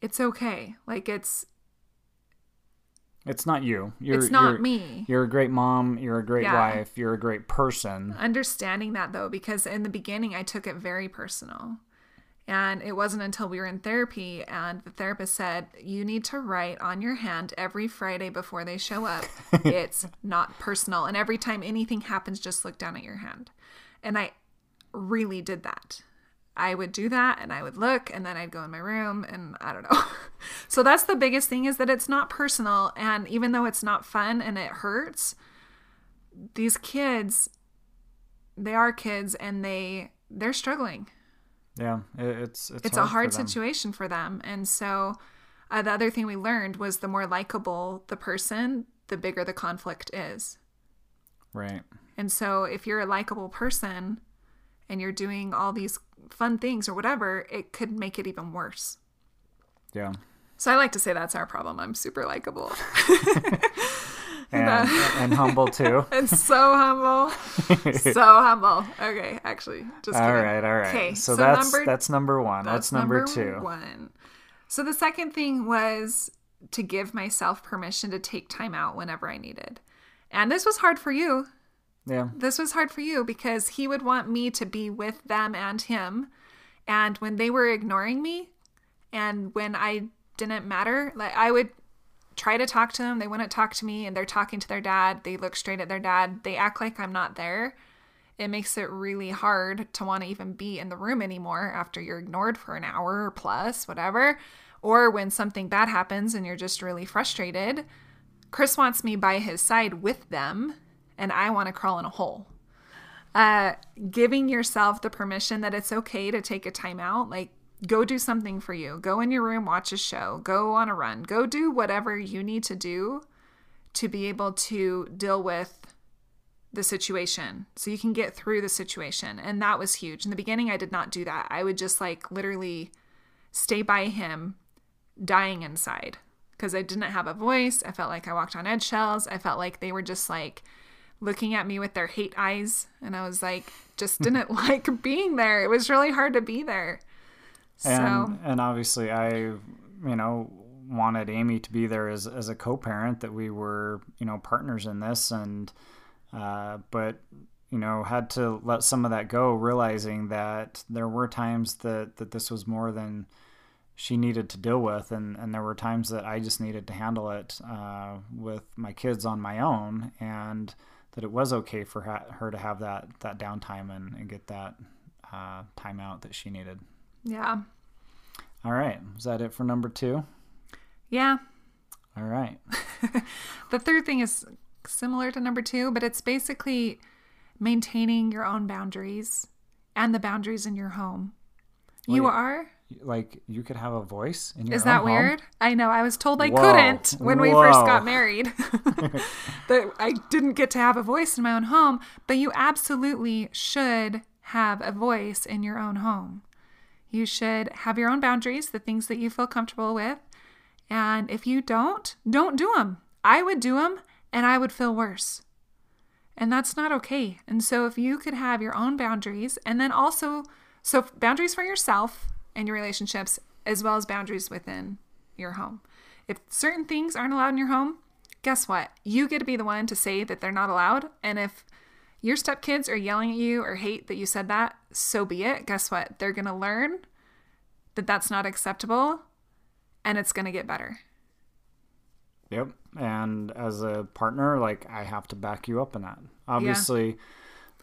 it's okay. Like it's it's not you. You're, it's not you're, me. You're a great mom. You're a great yeah. wife. You're a great person. Understanding that though, because in the beginning I took it very personal. And it wasn't until we were in therapy and the therapist said, You need to write on your hand every Friday before they show up. (laughs) it's not personal. And every time anything happens, just look down at your hand. And I really did that. I would do that and I would look and then I'd go in my room and I don't know. (laughs) so that's the biggest thing is that it's not personal and even though it's not fun and it hurts, these kids they are kids and they they're struggling. Yeah, it, it's it's, It's a hard situation for them. And so uh, the other thing we learned was the more likable the person, the bigger the conflict is. Right. And so if you're a likable person and you're doing all these fun things or whatever, it could make it even worse. Yeah. So I like to say that's our problem. I'm super likable (laughs) (laughs) And and humble too. (laughs) and so humble. (laughs) so humble. Okay, actually, just All kidding. right, all right. Okay, so, that's number, that's number one. What's number, two? One. So the second thing was to give myself permission to take time out whenever I needed. And this was hard for you. Yeah. This was hard for you because he would want me to be with them and him. And when they were ignoring me and when I didn't matter, like I would try to talk to them, they wouldn't talk to me and they're talking to their dad. They look straight at their dad. They act like I'm not there. It makes it really hard to want to even be in the room anymore after you're ignored for an hour or plus, whatever. Or when something bad happens and you're just really frustrated. Chris wants me by his side with them, and I want to crawl in a hole. Uh, giving yourself the permission that it's okay to take a time out, like go do something for you. Go in your room, watch a show, go on a run, go do whatever you need to do to be able to deal with the situation so you can get through the situation. And that was huge. In the beginning, I did not do that. I would just like literally stay by him, dying inside because I didn't have a voice. I felt like I walked on eggshells. I felt like they were just like looking at me with their hate eyes. And I was like, just didn't (laughs) like being there. It was really hard to be there. So, And and obviously I, you know, wanted Amy to be there as as a co-parent that we were, you know, partners in this and uh but you know, had to let some of that go realizing that there were times that that this was more than she needed to deal with and, and there were times that I just needed to handle it uh, with my kids on my own and that it was okay for her to have that that downtime and, and get that uh, time out that she needed. Yeah. All right. Is that it for number two? Yeah. All right. (laughs) The third thing is similar to number two, but it's basically maintaining your own boundaries and the boundaries in your home. You are? Like you could have a voice in your home. Is that home? weird? I know. I was told I Whoa. couldn't when we first got married. (laughs) (laughs) that I didn't get to have a voice in my own home, but you absolutely should have a voice in your own home. You should have your own boundaries, the things that you feel comfortable with. And if you don't, don't do them. I would do them and I would feel worse. And that's not okay. And so if you could have your own boundaries and then also so boundaries for yourself and your relationships as well as boundaries within your home. If certain things aren't allowed in your home, guess what? You get to be the one to say that they're not allowed. And if your stepkids are yelling at you or hate that you said that, so be it. Guess what? They're going to learn that that's not acceptable and it's going to get better. Yep. And as a partner, like I have to back you up in that. Obviously,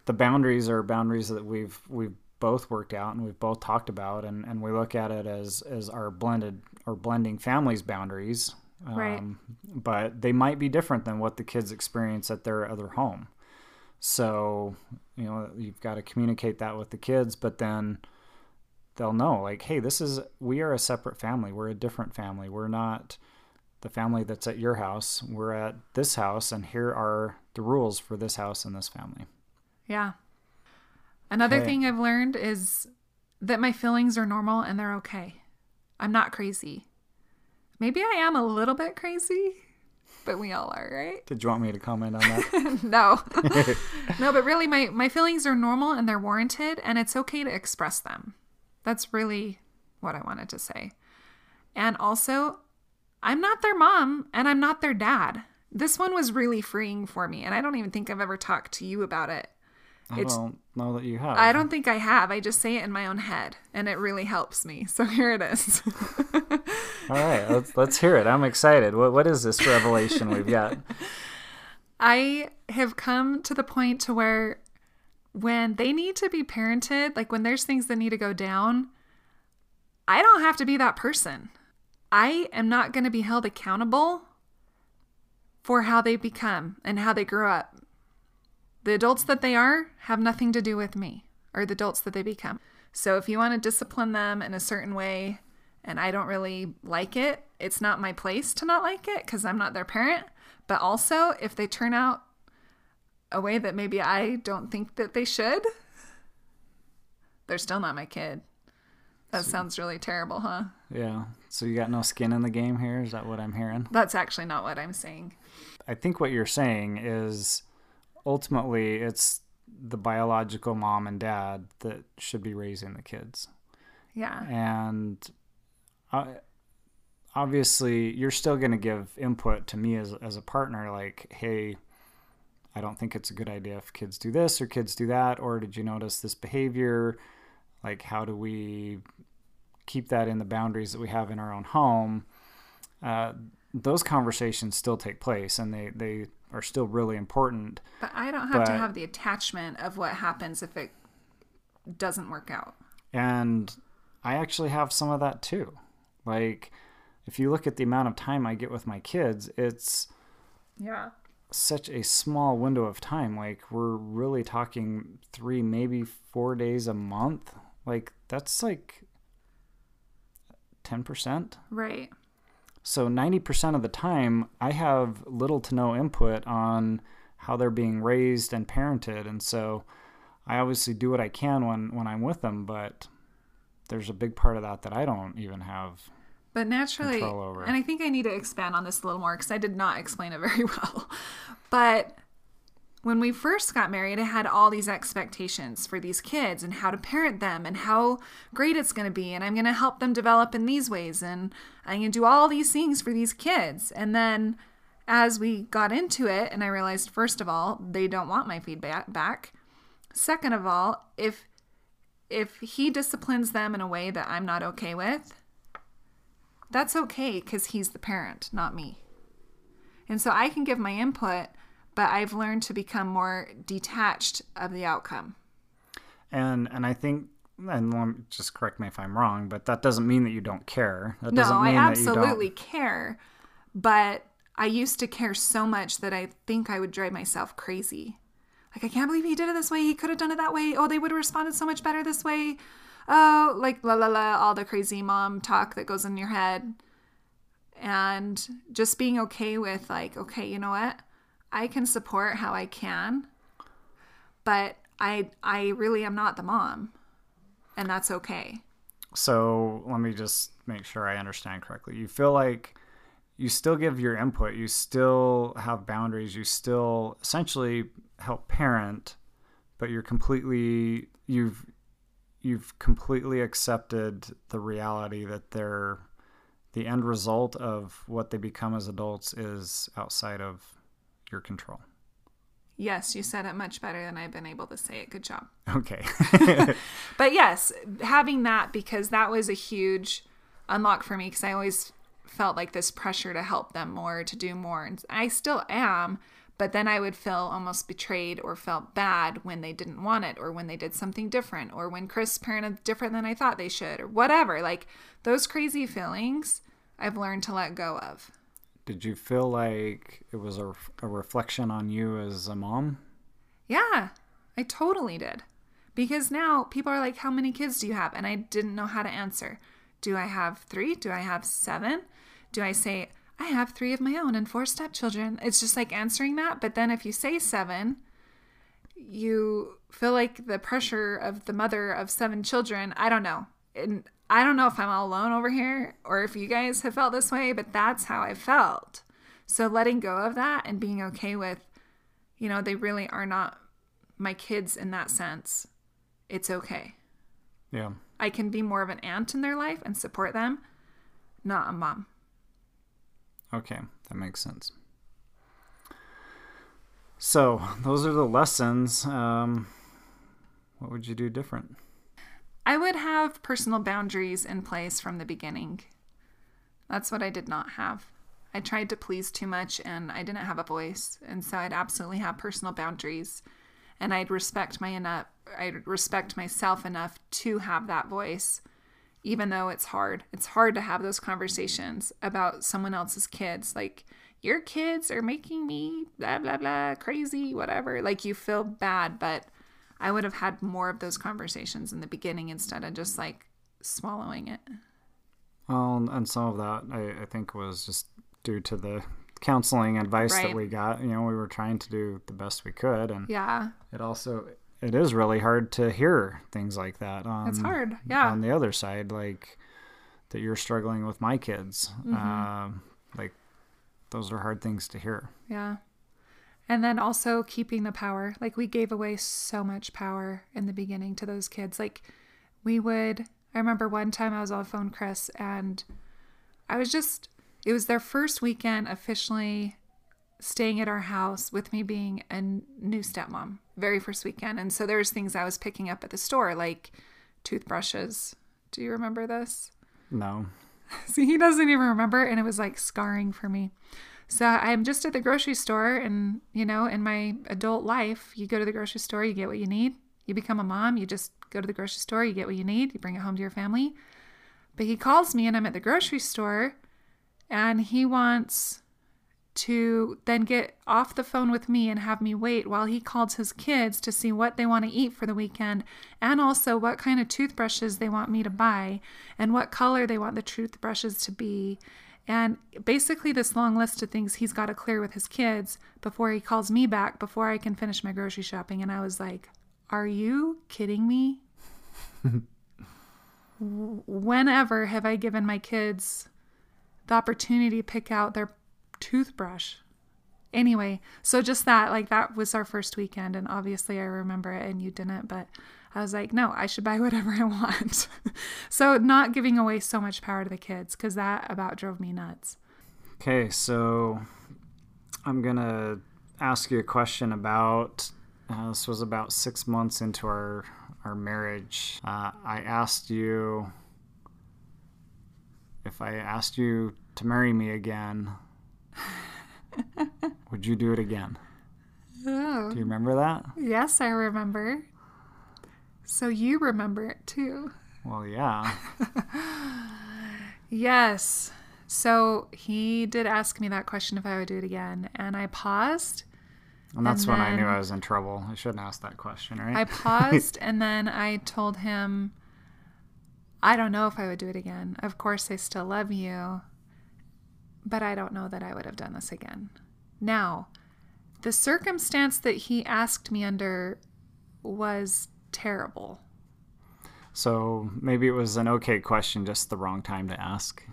the boundaries are boundaries that we've we've both worked out and we've both talked about, and, and we look at it as as our blended or blending families boundaries. Right. Um, But they might be different than what the kids experience at their other home. So you know you've got to communicate that with the kids, but then they'll know like, hey, this is we are a separate family. We're a different family. We're not the family that's at your house. We're at this house, and here are the rules for this house and this family. Yeah. Another Okay. thing I've learned is that my feelings are normal and they're okay. I'm not crazy. Maybe I am a little bit crazy, but we all are, right? Did you want me to comment on that? (laughs) no. (laughs) (laughs) no, but really my my feelings are normal and they're warranted and it's okay to express them. That's really what I wanted to say. And also, I'm not their mom and I'm not their dad. This one was really freeing for me and I don't even think I've ever talked to you about it. I It's don't know that you have. I don't think I have. I just say it in my own head and it really helps me. So (laughs) here it is. (laughs) All right, let's let's hear it. I'm excited. What what is this revelation we've got? (laughs) I have come to the point to where when they need to be parented, like when there's things that need to go down, I don't have to be that person. I am not going to be held accountable for how they become and how they grow up. The adults that they are have nothing to do with me or the adults that they become. So if you want to discipline them in a certain way and I don't really like it, it's not my place to not like it because I'm not their parent. But also, if they turn out a way that maybe I don't think that they should, they're still not my kid. That sounds really terrible, huh? Yeah. So you got no skin in the game here? Is that what I'm hearing? That's actually not what I'm saying. I think what you're saying is ultimately it's the biological mom and dad that should be raising the kids. Yeah. And uh, obviously, you're still going to give input to me as, as a partner, like, hey, I don't think it's a good idea if kids do this or kids do that, or did you notice this behavior? Like, how do we keep that in the boundaries that we have in our own home? Uh, those conversations still take place and they, they are still really important. But I don't have to have the attachment of what happens if it doesn't work out. And I actually have some of that too. Like, if you look at the amount of time I get with my kids, it's Yeah. such a small window of time. Like, we're really talking three, maybe four days a month. Like, that's like 10%. Right. So 90% of the time, I have little to no input on how they're being raised and parented. And so I obviously do what I can when, when I'm with them, but there's a big part of that that I don't even have. But naturally, over. and I think I need to expand on this a little more because I did not explain it (laughs) very well. But when we first got married, I had all these expectations for these kids and how to parent them and how great it's going to be. And I'm going to help them develop in these ways. And I'm going to do all these things for these kids. And then as we got into it, and I realized, first of all, they don't want my feedback back. Second of all, if if he disciplines them in a way that I'm not okay with, that's okay because he's the parent, not me. And so I can give my input, but I've learned to become more detached of the outcome. And and I think and just correct me if I'm wrong, but that doesn't mean that you don't care. That No, doesn't I mean you absolutely care, but I used to care so much that I think I would drive myself crazy. Like, I can't believe he did it this way. He could have done it that way. Oh, they would have responded so much better this way. Oh, like la la la, all the crazy mom talk that goes in your head. And just being okay with, like, okay, you know what? I can support how I can, but I I really am not the mom. And that's okay. So let me just make sure I understand correctly. You feel like you still give your input, you still have boundaries, you still essentially help parent, but you're completely you've you've completely accepted the reality that they're the end result of what they become as adults is outside of your control. Yes, you said it much better than I've been able to say it. Good job. Okay. (laughs) (laughs) But yes, having that because that was a huge unlock for me because I always felt like this pressure to help them more, to do more. And I still am, but then I would feel almost betrayed or felt bad when they didn't want it or when they did something different or when Chris parented different than I thought they should or whatever. Like those crazy feelings I've learned to let go of. Did you feel like it was a, a reflection on you as a mom? Yeah, I totally did. Because now people are like, How many kids do you have? And I didn't know how to answer. Do I have three? Do I have seven? Do I say, I have three of my own and four stepchildren? It's just like answering that. But then if you say seven, you feel like the pressure of the mother of seven children. I don't know. And I don't know if I'm all alone over here or if you guys have felt this way, but that's how I felt. So letting go of that and being okay with, you know, they really are not my kids in that sense. It's okay. Yeah. I can be more of an aunt in their life and support them, not a mom. Okay, that makes sense. So, those are the lessons. Um, what would you do different? I would have personal boundaries in place from the beginning. That's what I did not have. I tried to please too much and I didn't have a voice. And so I'd absolutely have personal boundaries. and I'd respect my enough I'd respect myself enough to have that voice even though it's hard. It's hard to have those conversations about someone else's kids like your kids are making me blah blah blah crazy whatever like you feel bad but I would have had more of those conversations in the beginning instead of just like swallowing it. Well, and some of that I, I think was just due to the counseling advice Right. that we got. You know, we were trying to do the best we could, and Yeah, it also it is really hard to hear things like that. On, it's hard. Yeah. On the other side, like that you're struggling with my kids, Mm-hmm. um, like those are hard things to hear. Yeah. And then also keeping the power. Like we gave away so much power in the beginning to those kids. Like we would I remember one time I was on the phone with Chris and I was just it was their first weekend officially staying at our house with me being a new stepmom. Very first weekend. And so there's things I was picking up at the store like toothbrushes. Do you remember this? No, (laughs) See, he doesn't even remember, and it was like scarring for me. So I'm just at the grocery store, and you know, in my adult life, you go to the grocery store, you get what you need. You become a mom, you just go to the grocery store, you get what you need, you bring it home to your family. But he calls me, and I'm at the grocery store, and he wants to then get off the phone with me and have me wait while he calls his kids to see what they want to eat for the weekend and also what kind of toothbrushes they want me to buy and what color they want the toothbrushes to be. And basically, this long list of things he's got to clear with his kids before he calls me back before I can finish my grocery shopping. And I was like, Are you kidding me? Whenever have I given my kids the opportunity to pick out their toothbrush. Anyway, so just that, like that was our first weekend, and obviously I remember it and you didn't, but I was like, no, I should buy (laughs) whatever I want. so not giving away so much power to the kids, because that about drove me nuts. Okay, so I'm gonna ask you a question about. Uh, this was about six months into our our marriage. Uh, I asked you if I asked you to marry me again. (laughs) would you do it again? Oh. Do you remember that? Yes, I remember. So you remember it too. Well, yeah. (laughs) Yes. So he did ask me that question if I would do it again, and I paused. And that's And when I knew I was in trouble. I shouldn't ask that question, right? I (laughs) paused and then I told him, I don't know if I would do it again. Of course, I still love you, but I don't know that I would have done this again. Now, the circumstance that he asked me under was terrible. so maybe it was an okay question, just the wrong time to ask.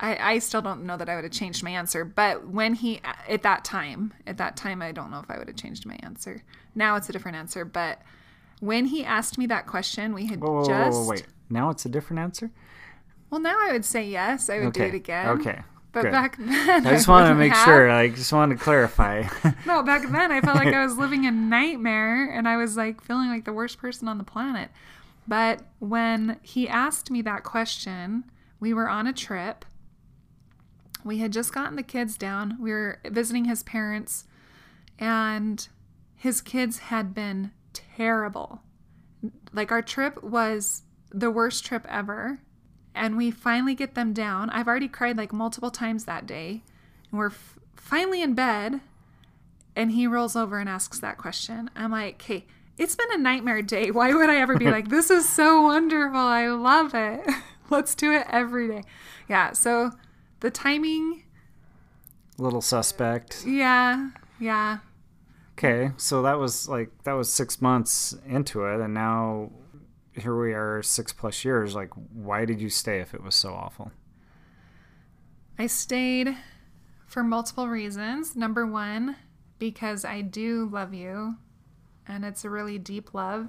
I, I still don't know that I would have changed my answer, but when he, at that time, at that time, I don't know if I would have changed my answer. Now it's a different answer, but when he asked me that question, we had Whoa, whoa, just. whoa, wait. Now it's a different answer? Well, now I would say yes, I would do it again. okay, But good. back then, I just want to make have. sure. I just wanted to clarify. (laughs) No, back then I felt like I was living a nightmare and I was like feeling like the worst person on the planet. But when he asked me that question, we were on a trip. We had just gotten the kids down. We were visiting his parents, and his kids had been terrible. Like, our trip was the worst trip ever. And we finally get them down. I've already cried like multiple times that day. And we're f- finally in bed and he rolls over and asks that question. I'm like, hey, it's been a nightmare day. (laughs) Why would I ever be (laughs) like, this is so wonderful. I love it. (laughs) Let's do it every day. Yeah. So the timing, Little suspect. yeah, yeah. Okay, so that was like that was six months into it, and now here we are, six plus years. Like, why did you stay if it was so awful? I stayed for multiple reasons. Number one, because I do love you and it's a really deep love.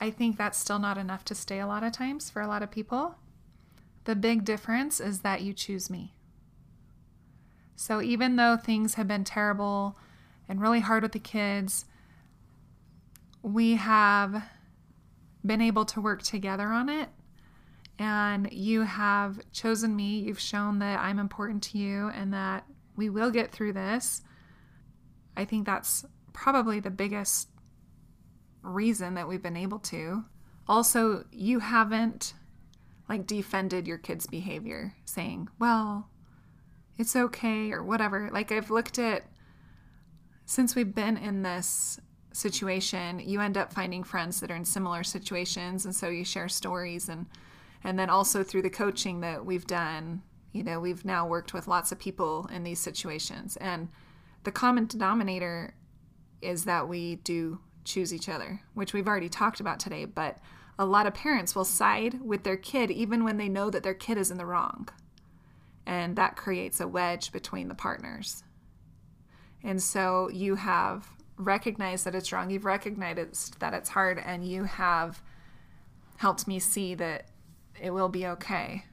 I think that's still not enough to stay a lot of times for a lot of people. The big difference is that you choose me. So even though things have been terrible and really hard with the kids, we have been able to work together on it and you have chosen me. You've shown that I'm important to you and that we will get through this. I think that's probably the biggest reason that we've been able to. Also, you haven't like defended your kid's behavior, saying, well, it's okay or whatever. Like, I've looked at, since we've been in this situation, you end up finding friends that are in similar situations. And so you share stories. And, and then also through the coaching that we've done, you know, we've now worked with lots of people in these situations. And the common denominator is that we do choose each other, which we've already talked about today. But a lot of parents will side with their kid even when they know that their kid is in the wrong. And that creates a wedge between the partners. And so you have recognized that it's wrong, you've recognized that it's hard, and you have helped me see that it will be okay.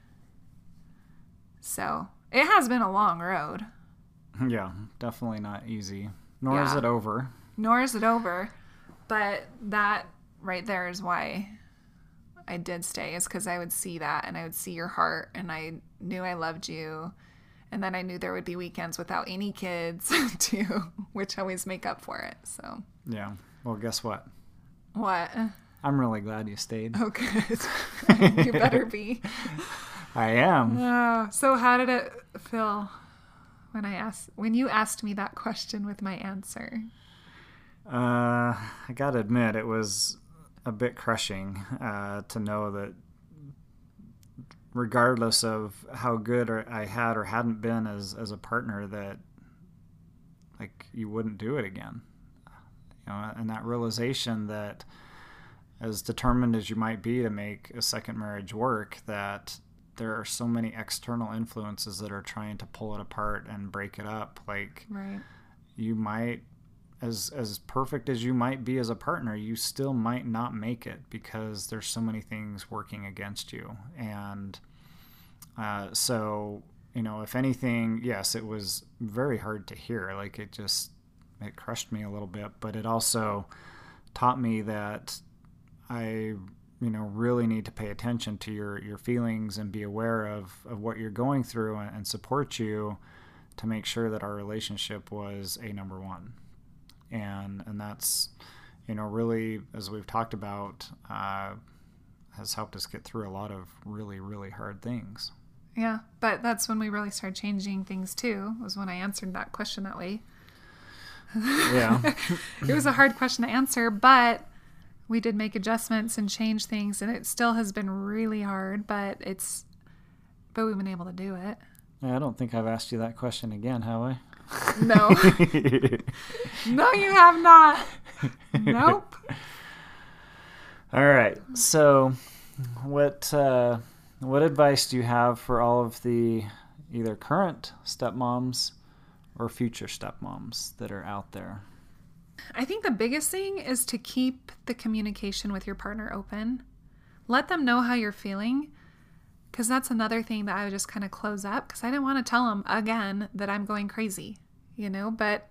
So it has been a long road. (laughs) Yeah, definitely not easy. Nor is it over. Nor is it over. But that right there is why I did stay, is because I would see that and I would see your heart and I knew I loved you. And then I knew there would be weekends without any kids (laughs) too, which always make up for it. So, Yeah. Well, guess what? what? I'm really glad you stayed. Oh, good. (laughs) you better be. I am. Oh, so how did it feel when I asked when you asked me that question with my answer? Uh, I gotta admit, it was a bit crushing uh, to know that, regardless of how good or I had or hadn't been as as a partner, that like you wouldn't do it again. You know, and that realization that, as determined as you might be to make a second marriage work, that there are so many external influences that are trying to pull it apart and break it up. Like Right. you might as as perfect as you might be as a partner you still might not make it because there's so many things working against you. And uh, so you know if anything yes it was very hard to hear. Like it just it crushed me a little bit but it also taught me that i you know really need to pay attention to your your feelings and be aware of of what you're going through and, and support you to make sure that our relationship was a number one and and that's you know really as we've talked about uh, has helped us get through a lot of really really hard things Yeah, but that's when we really started changing things too. Was when I answered that question that way. yeah (laughs) It was a hard question to answer, but we did make adjustments and change things, and it still has been really hard. But it's, but we've been able to do it. i don't think i've asked you that question again have i No, (laughs) no, you have not. Nope. all right so what uh, what advice do you have for all of the either current stepmoms or future stepmoms that are out there I think the biggest thing is to keep the communication with your partner open. Let them know how you're feeling. Because that's another thing that I would just kind of close up because I didn't want to tell them again that I'm going crazy, you know? But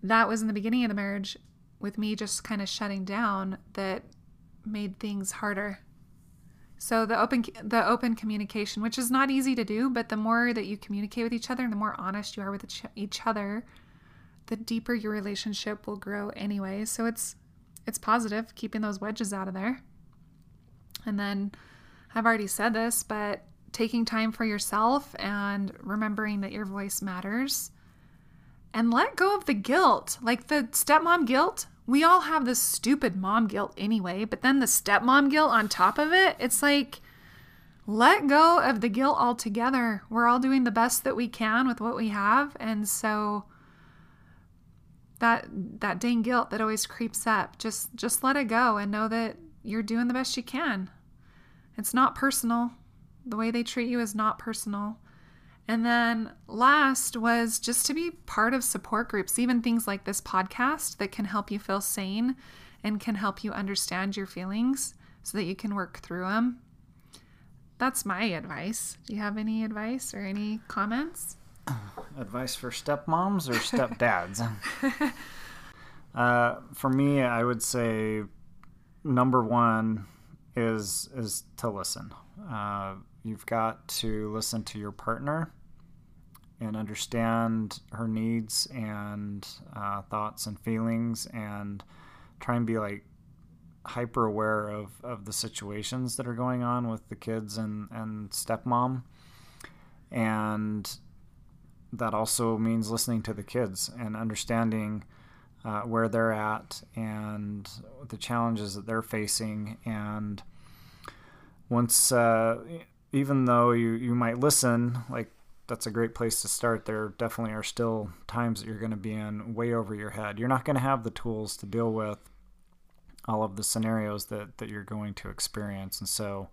that was in the beginning of the marriage with me just kind of shutting down that made things harder. So the open the open communication, which is not easy to do, but the more that you communicate with each other and the more honest you are with each other, the deeper your relationship will grow anyway. So it's it's positive keeping those wedges out of there. And then I've already said this, but taking time for yourself and remembering that your voice matters. And let go of the guilt. Like the stepmom guilt, we all have this stupid mom guilt anyway, but then the stepmom guilt on top of it, it's like let go of the guilt altogether. We're all doing the best that we can with what we have, and so that that dang guilt that always creeps up just just let it go and know that you're doing the best you can it's not personal. The way they treat you is not personal. And then last was just to be part of support groups even things like this podcast that can help you feel sane and can help you understand your feelings so that you can work through them that's my advice. Do you have any advice or any comments? (clears throat) Advice for stepmoms or (laughs) stepdads? (laughs) uh, for me, I would say number one is is to listen. Uh, you've got to listen to your partner and understand her needs and uh, thoughts and feelings and try and be like hyper aware of, of the situations that are going on with the kids and, and stepmom. And that also means listening to the kids and understanding uh, where they're at and the challenges that they're facing. And once, uh, even though you, you might listen, like that's a great place to start. There definitely are still times that you're going to be in way over your head. You're not going to have the tools to deal with all of the scenarios that, that you're going to experience. And so,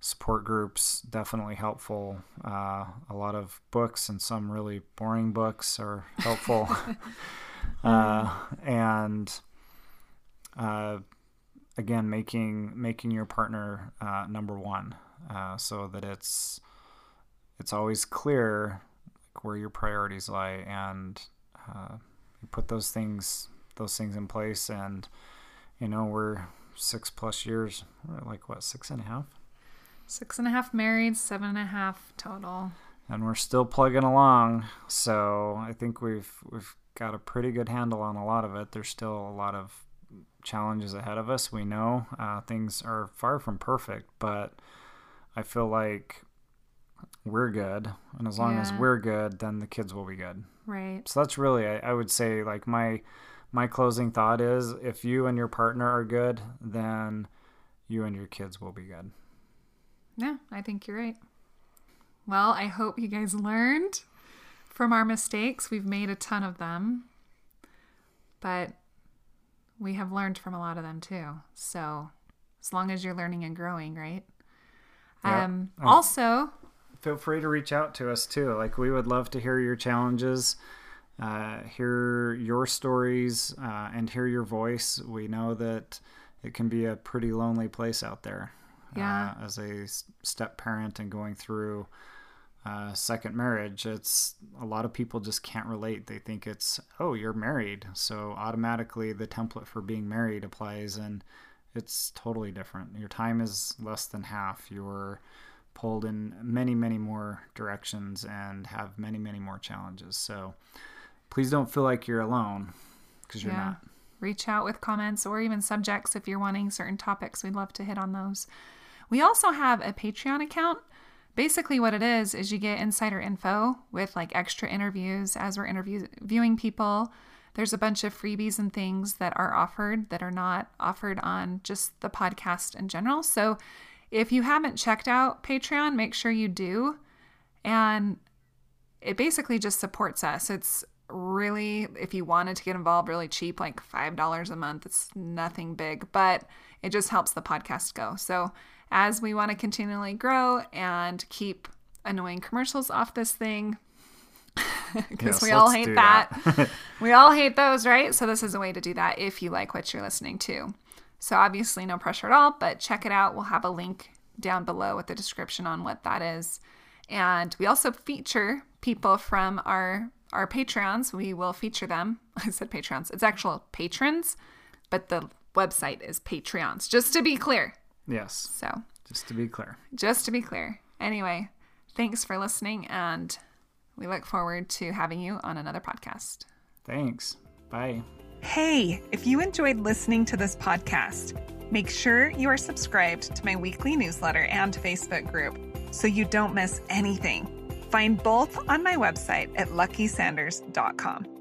support groups definitely helpful. Uh, a lot of books and some really boring books are helpful. (laughs) uh, and uh, again, making making your partner uh, number one, uh, so that it's it's always clear where your priorities lie, and uh, you put those things those things in place. And you know, we're six plus years, like what, six and a half? Six and a half married, seven and a half total. And we're still plugging along. So I think we've we've got a pretty good handle on a lot of it. There's still a lot of challenges ahead of us. We know uh, things are far from perfect, but I feel like we're good, and as long yeah. as we're good, then the kids will be good. Right. So that's really, I, I would say, like my my closing thought is, if you and your partner are good, then you and your kids will be good. Yeah, I think you're right. Well, I hope you guys learned from our mistakes. We've made a ton of them, but we have learned from a lot of them too. So, as long as you're learning and growing, right? Yeah. Um, also, feel free to reach out to us too. Like, we would love to hear your challenges, uh, hear your stories, uh, and hear your voice. We know that it can be a pretty lonely place out there yeah. uh, as a step parent and going through uh, second marriage. It's a lot of people just can't relate. They think it's oh you're married, so automatically the template for being married applies, and it's totally different. Your time is less than half. You're pulled in many many more directions and have many many more challenges. So please don't feel like you're alone because you're yeah. not. Reach out with comments or even subjects if you're wanting certain topics. We'd love to hit on those. We also have a Patreon account. Basically, what it is is you get insider info with like extra interviews as we're interviewing people. There's a bunch of freebies and things that are offered that are not offered on just the podcast in general. So if you haven't checked out Patreon, make sure you do. And it basically just supports us. It's really, if you wanted to get involved, really cheap, like $5 a month. It's nothing big, but it just helps the podcast go. So as we want to continually grow and keep annoying commercials off this thing (laughs) because yes, we all hate that. that. (laughs) (laughs) we all hate those, right? So this is a way to do that if you like what you're listening to. So obviously no pressure at all, but check it out. We'll have a link down below with the description on what that is. And we also feature people from our our Patreons. We will feature them. I said Patreons. It's actual patrons, but the website is Patreons. Just to be clear, Yes. So, just to be clear. Just to be clear. Anyway, thanks for listening, and we look forward to having you on another podcast. Thanks. Bye. Hey, if you enjoyed listening to this podcast, make sure you are subscribed to my weekly newsletter and Facebook group so you don't miss anything. Find both on my website at luckysanders.com.